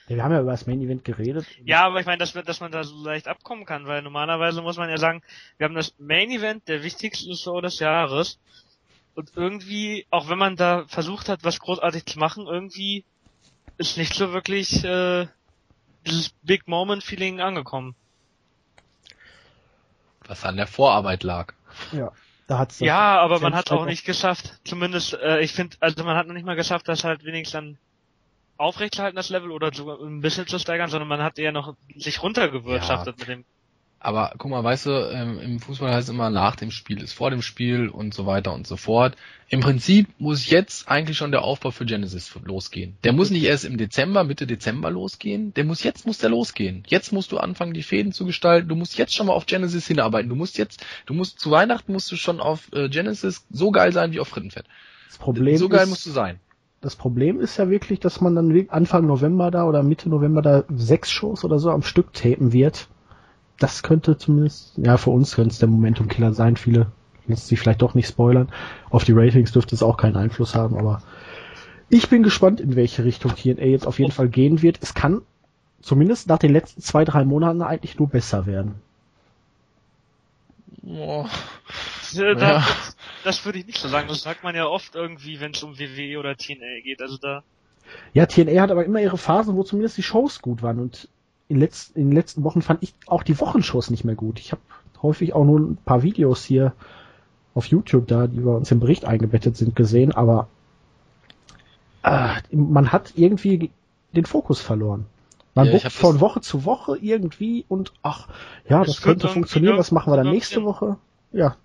Ja, wir haben ja über das Main Event geredet. Ja, aber ich meine, dass, dass man da so leicht abkommen kann, weil normalerweise muss man ja sagen, wir haben das Main Event der wichtigsten Show des Jahres und irgendwie, auch wenn man da versucht hat, was großartig zu machen, irgendwie ist nicht so wirklich äh, dieses Big Moment Feeling angekommen. Was an der Vorarbeit lag. Ja. Da hat's ja, aber man hat auch nicht geschafft, zumindest, äh, ich finde, also man hat noch nicht mal geschafft, das halt wenigstens dann aufrechtzuerhalten, das Level, oder sogar ein bisschen zu steigern, sondern man hat eher noch sich runtergewirtschaftet ja. mit dem aber guck mal, weißt du, ähm, im Fußball heißt es immer, nach dem Spiel ist vor dem Spiel und so weiter und so fort. Im Prinzip muss jetzt eigentlich schon der Aufbau für Genesis losgehen. Der muss nicht erst im Dezember, Mitte Dezember losgehen. Der muss jetzt muss der losgehen. Jetzt musst du anfangen, die Fäden zu gestalten. Du musst jetzt schon mal auf Genesis hinarbeiten. Du musst jetzt, du musst zu Weihnachten musst du schon auf äh, Genesis so geil sein wie auf Frittenfett. Das Problem so geil ist, musst du sein. Das Problem ist ja wirklich, dass man dann Anfang November da oder Mitte November da sechs Shows oder so am Stück tapen wird das könnte zumindest, ja, für uns könnte es der Momentum-Killer sein. Viele lässt sich vielleicht doch nicht spoilern. Auf die Ratings dürfte es auch keinen Einfluss haben, aber ich bin gespannt, in welche Richtung TNA jetzt auf jeden Fall gehen wird. Es kann zumindest nach den letzten zwei, drei Monaten eigentlich nur besser werden. Oh. Ja, das, das würde ich nicht so sagen. Das sagt man ja oft irgendwie, wenn es um WWE oder TNA geht. Also da. Ja, TNA hat aber immer ihre Phasen, wo zumindest die Shows gut waren. Und in, letz in den letzten Wochen fand ich auch die Wochenshows nicht mehr gut. Ich habe häufig auch nur ein paar Videos hier auf YouTube da, die bei uns im Bericht eingebettet sind, gesehen, aber äh, man hat irgendwie den Fokus verloren. Man ja, von Woche zu Woche irgendwie und ach, ja, das könnte funktionieren, was machen wir dann nächste Woche? Ja.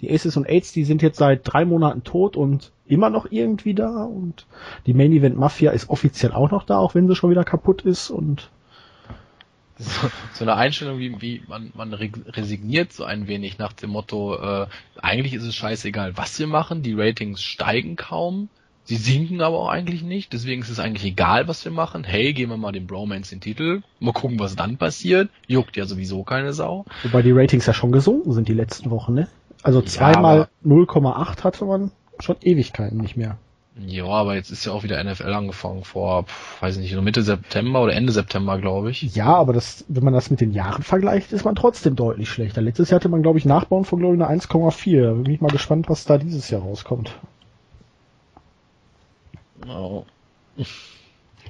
Die Aces und Aids, die sind jetzt seit drei Monaten tot und immer noch irgendwie da und die Main Event Mafia ist offiziell auch noch da, auch wenn sie schon wieder kaputt ist und so, so eine Einstellung, wie, wie man, man resigniert so ein wenig nach dem Motto, äh, eigentlich ist es scheißegal, was wir machen, die Ratings steigen kaum, sie sinken aber auch eigentlich nicht, deswegen ist es eigentlich egal, was wir machen. Hey, geben wir mal dem Bromance den Titel, mal gucken, was dann passiert. Juckt ja sowieso keine Sau. Wobei die Ratings ja schon gesunken sind die letzten Wochen, ne? Also zweimal ja, 0,8 hatte man schon Ewigkeiten nicht mehr. Ja, aber jetzt ist ja auch wieder NFL angefangen vor, weiß nicht, Mitte September oder Ende September, glaube ich. Ja, aber das, wenn man das mit den Jahren vergleicht, ist man trotzdem deutlich schlechter. Letztes Jahr hatte man, glaube ich, Nachbauen von, glaube ich, eine 1,4. Da bin ich mal gespannt, was da dieses Jahr rauskommt. Oh.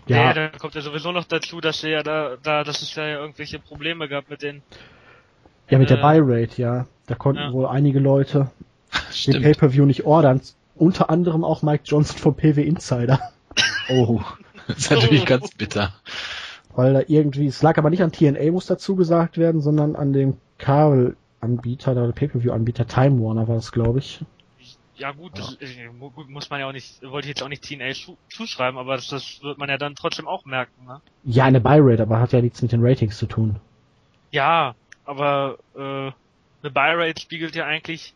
Ja. ja, da kommt ja sowieso noch dazu, dass ja da, da, dass es ja irgendwelche Probleme gab mit den. Ja, mit äh, der Buy Rate, ja. Da konnten ja. wohl einige Leute Stimmt. den Pay-Per-View nicht ordern. Unter anderem auch Mike Johnson vom PW Insider. Oh, das ist natürlich ganz bitter. Weil da irgendwie, es lag aber nicht an TNA, muss dazu gesagt werden, sondern an dem Kabel-Anbieter, der Pay-Per-View-Anbieter Time Warner war das, glaube ich. Ja gut, das ja. muss man ja auch nicht, wollte ich jetzt auch nicht TNA zuschreiben, aber das, das, wird man ja dann trotzdem auch merken, ne? Ja, eine Buy-Rate, aber hat ja nichts mit den Ratings zu tun. Ja, aber äh, eine Buy-Rate spiegelt ja eigentlich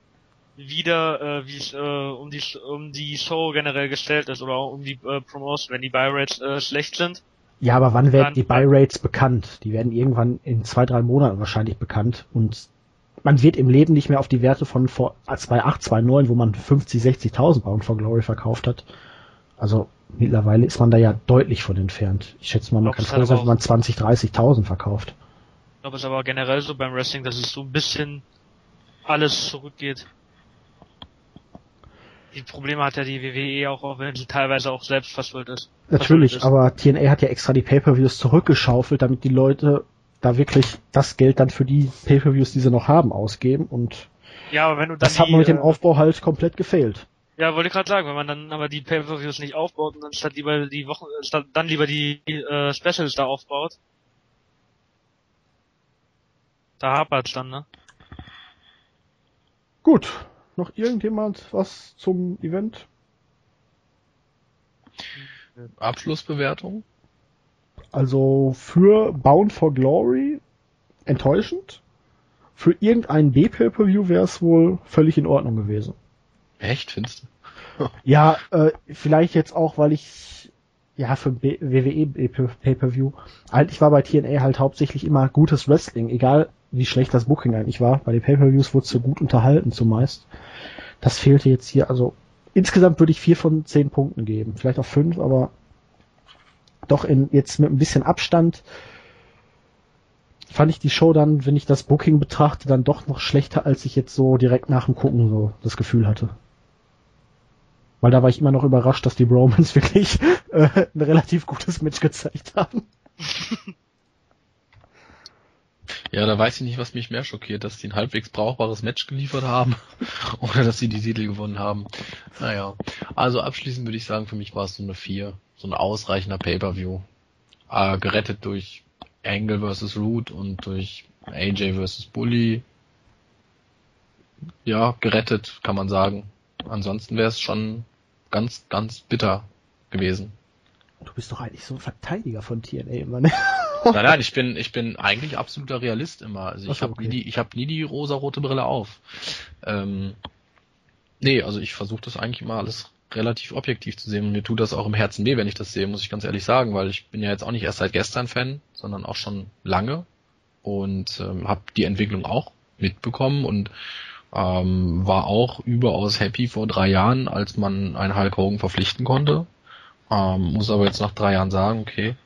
wieder, äh, wie es äh, um die um die Show generell gestellt ist oder um die äh, Promotion, wenn die Buy Rates äh, schlecht sind. Ja, aber wann werden die Buy Rates bekannt? Die werden irgendwann in zwei, drei Monaten wahrscheinlich bekannt und man wird im Leben nicht mehr auf die Werte von vor 2.8, 2.9, wo man 50, 60.000 Pound for Glory verkauft hat. Also mittlerweile ist man da ja deutlich von entfernt. Ich schätze mal, man kann froh sein, wenn man 20, 30.000 verkauft. Ich glaube, es ist aber generell so beim Wrestling, dass es so ein bisschen alles zurückgeht die Probleme hat ja die WWE auch, auch wenn sie teilweise auch selbst verschuldet ist. Natürlich, aber TNA hat ja extra die Pay-Per-Views zurückgeschaufelt, damit die Leute da wirklich das Geld dann für die Pay-Per-Views, die sie noch haben, ausgeben und ja, aber wenn du dann das hat man mit dem äh, Aufbau halt komplett gefehlt. Ja, wollte ich gerade sagen, wenn man dann aber die Pay-Per-Views nicht aufbaut und dann statt lieber die Wochen, statt dann lieber die äh, Specials da aufbaut, da hapert's dann, ne? Gut, noch irgendjemand was zum Event? Abschlussbewertung? Also für Bound for Glory enttäuschend. Für irgendein B-Pay-Per-View wäre es wohl völlig in Ordnung gewesen. Echt, findest du? ja, äh, vielleicht jetzt auch, weil ich ja für WWE Pay-Per-View eigentlich war bei TNA halt hauptsächlich immer gutes Wrestling, egal wie schlecht das Booking eigentlich war. Bei den Pay-Per-Views wurde so gut unterhalten zumeist. Das fehlte jetzt hier. Also insgesamt würde ich vier von zehn Punkten geben. Vielleicht auch fünf, aber doch in, jetzt mit ein bisschen Abstand fand ich die Show dann, wenn ich das Booking betrachte, dann doch noch schlechter, als ich jetzt so direkt nach dem Gucken so das Gefühl hatte. Weil da war ich immer noch überrascht, dass die Romans wirklich äh, ein relativ gutes Match gezeigt haben. Ja, da weiß ich nicht, was mich mehr schockiert, dass die ein halbwegs brauchbares Match geliefert haben oder dass sie die Titel gewonnen haben. Naja, also abschließend würde ich sagen, für mich war es so eine 4, so ein ausreichender Pay-Per-View. Äh, gerettet durch Angle vs. Root und durch AJ vs. Bully. Ja, gerettet, kann man sagen. Ansonsten wäre es schon ganz, ganz bitter gewesen. Du bist doch eigentlich so ein Verteidiger von TNA ne? Nein, nein, ich bin, ich bin eigentlich absoluter Realist immer. Also ich habe okay. nie die, ich habe nie die rosa-rote Brille auf. Ähm, nee, also ich versuche das eigentlich immer alles relativ objektiv zu sehen und mir tut das auch im Herzen weh, wenn ich das sehe, muss ich ganz ehrlich sagen, weil ich bin ja jetzt auch nicht erst seit gestern Fan, sondern auch schon lange und ähm, habe die Entwicklung auch mitbekommen und ähm, war auch überaus happy vor drei Jahren, als man einen Hulk Hogan verpflichten konnte. Ähm, muss aber jetzt nach drei Jahren sagen, okay,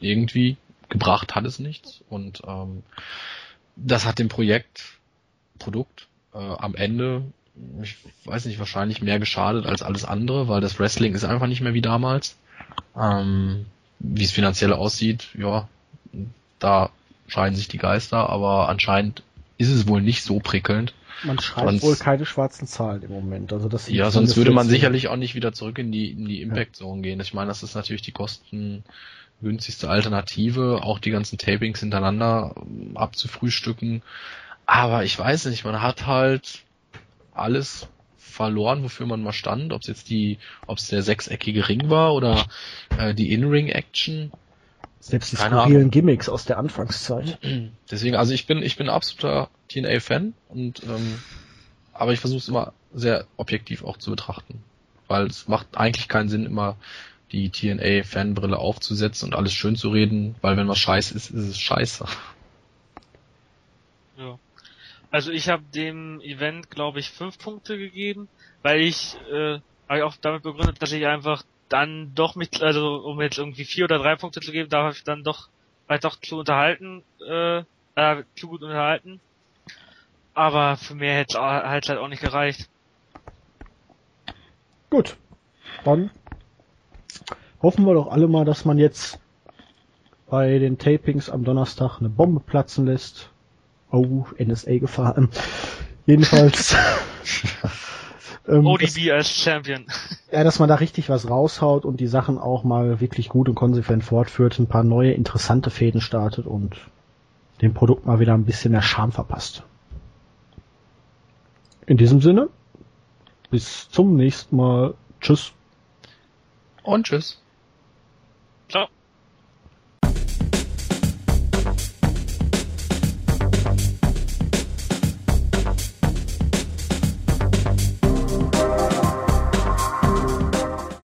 irgendwie gebracht hat es nichts und ähm, das hat dem Projekt, Produkt äh, am Ende, ich weiß nicht, wahrscheinlich mehr geschadet als alles andere, weil das Wrestling ist einfach nicht mehr wie damals. Ähm, wie es finanziell aussieht, ja, da scheiden sich die Geister, aber anscheinend ist es wohl nicht so prickelnd. Man schreibt Sonst- wohl keine schwarzen Zahlen im Moment. Also das Ja, sonst würde man sicherlich auch nicht wieder zurück in die, in die Impact Zone gehen. Ich meine, das ist natürlich die kostengünstigste Alternative, auch die ganzen Tapings hintereinander ähm, abzufrühstücken. Aber ich weiß nicht, man hat halt alles verloren, wofür man mal stand, ob es jetzt die, ob es der sechseckige Ring war oder äh, die In-Ring-Action. Selbst die skurrilen. Gimmicks aus der Anfangszeit. Deswegen, also ich bin, ich bin absoluter TNA-Fan und ähm, aber ich versuche es immer sehr objektiv auch zu betrachten. Weil es macht eigentlich keinen Sinn, immer die TNA-Fanbrille aufzusetzen und alles schön zu reden, weil wenn was scheiße ist, ist es scheiße. Ja. Also ich habe dem Event, glaube ich, fünf Punkte gegeben, weil ich, äh, habe ich auch damit begründet, dass ich einfach dann doch mit, also um jetzt irgendwie vier oder drei Punkte zu geben, da habe ich dann doch, war ich doch zu unterhalten, äh, äh, zu gut unterhalten. Aber für mehr hätte es halt auch nicht gereicht. Gut. Dann hoffen wir doch alle mal, dass man jetzt bei den Tapings am Donnerstag eine Bombe platzen lässt. Oh, NSA-Gefahr. Ähm, jedenfalls. ähm, dass, ODB als Champion. ja, dass man da richtig was raushaut und die Sachen auch mal wirklich gut und konsequent fortführt, ein paar neue interessante Fäden startet und dem Produkt mal wieder ein bisschen mehr Charme verpasst. In diesem Sinne, bis zum nächsten Mal. Tschüss. Und tschüss. Ciao.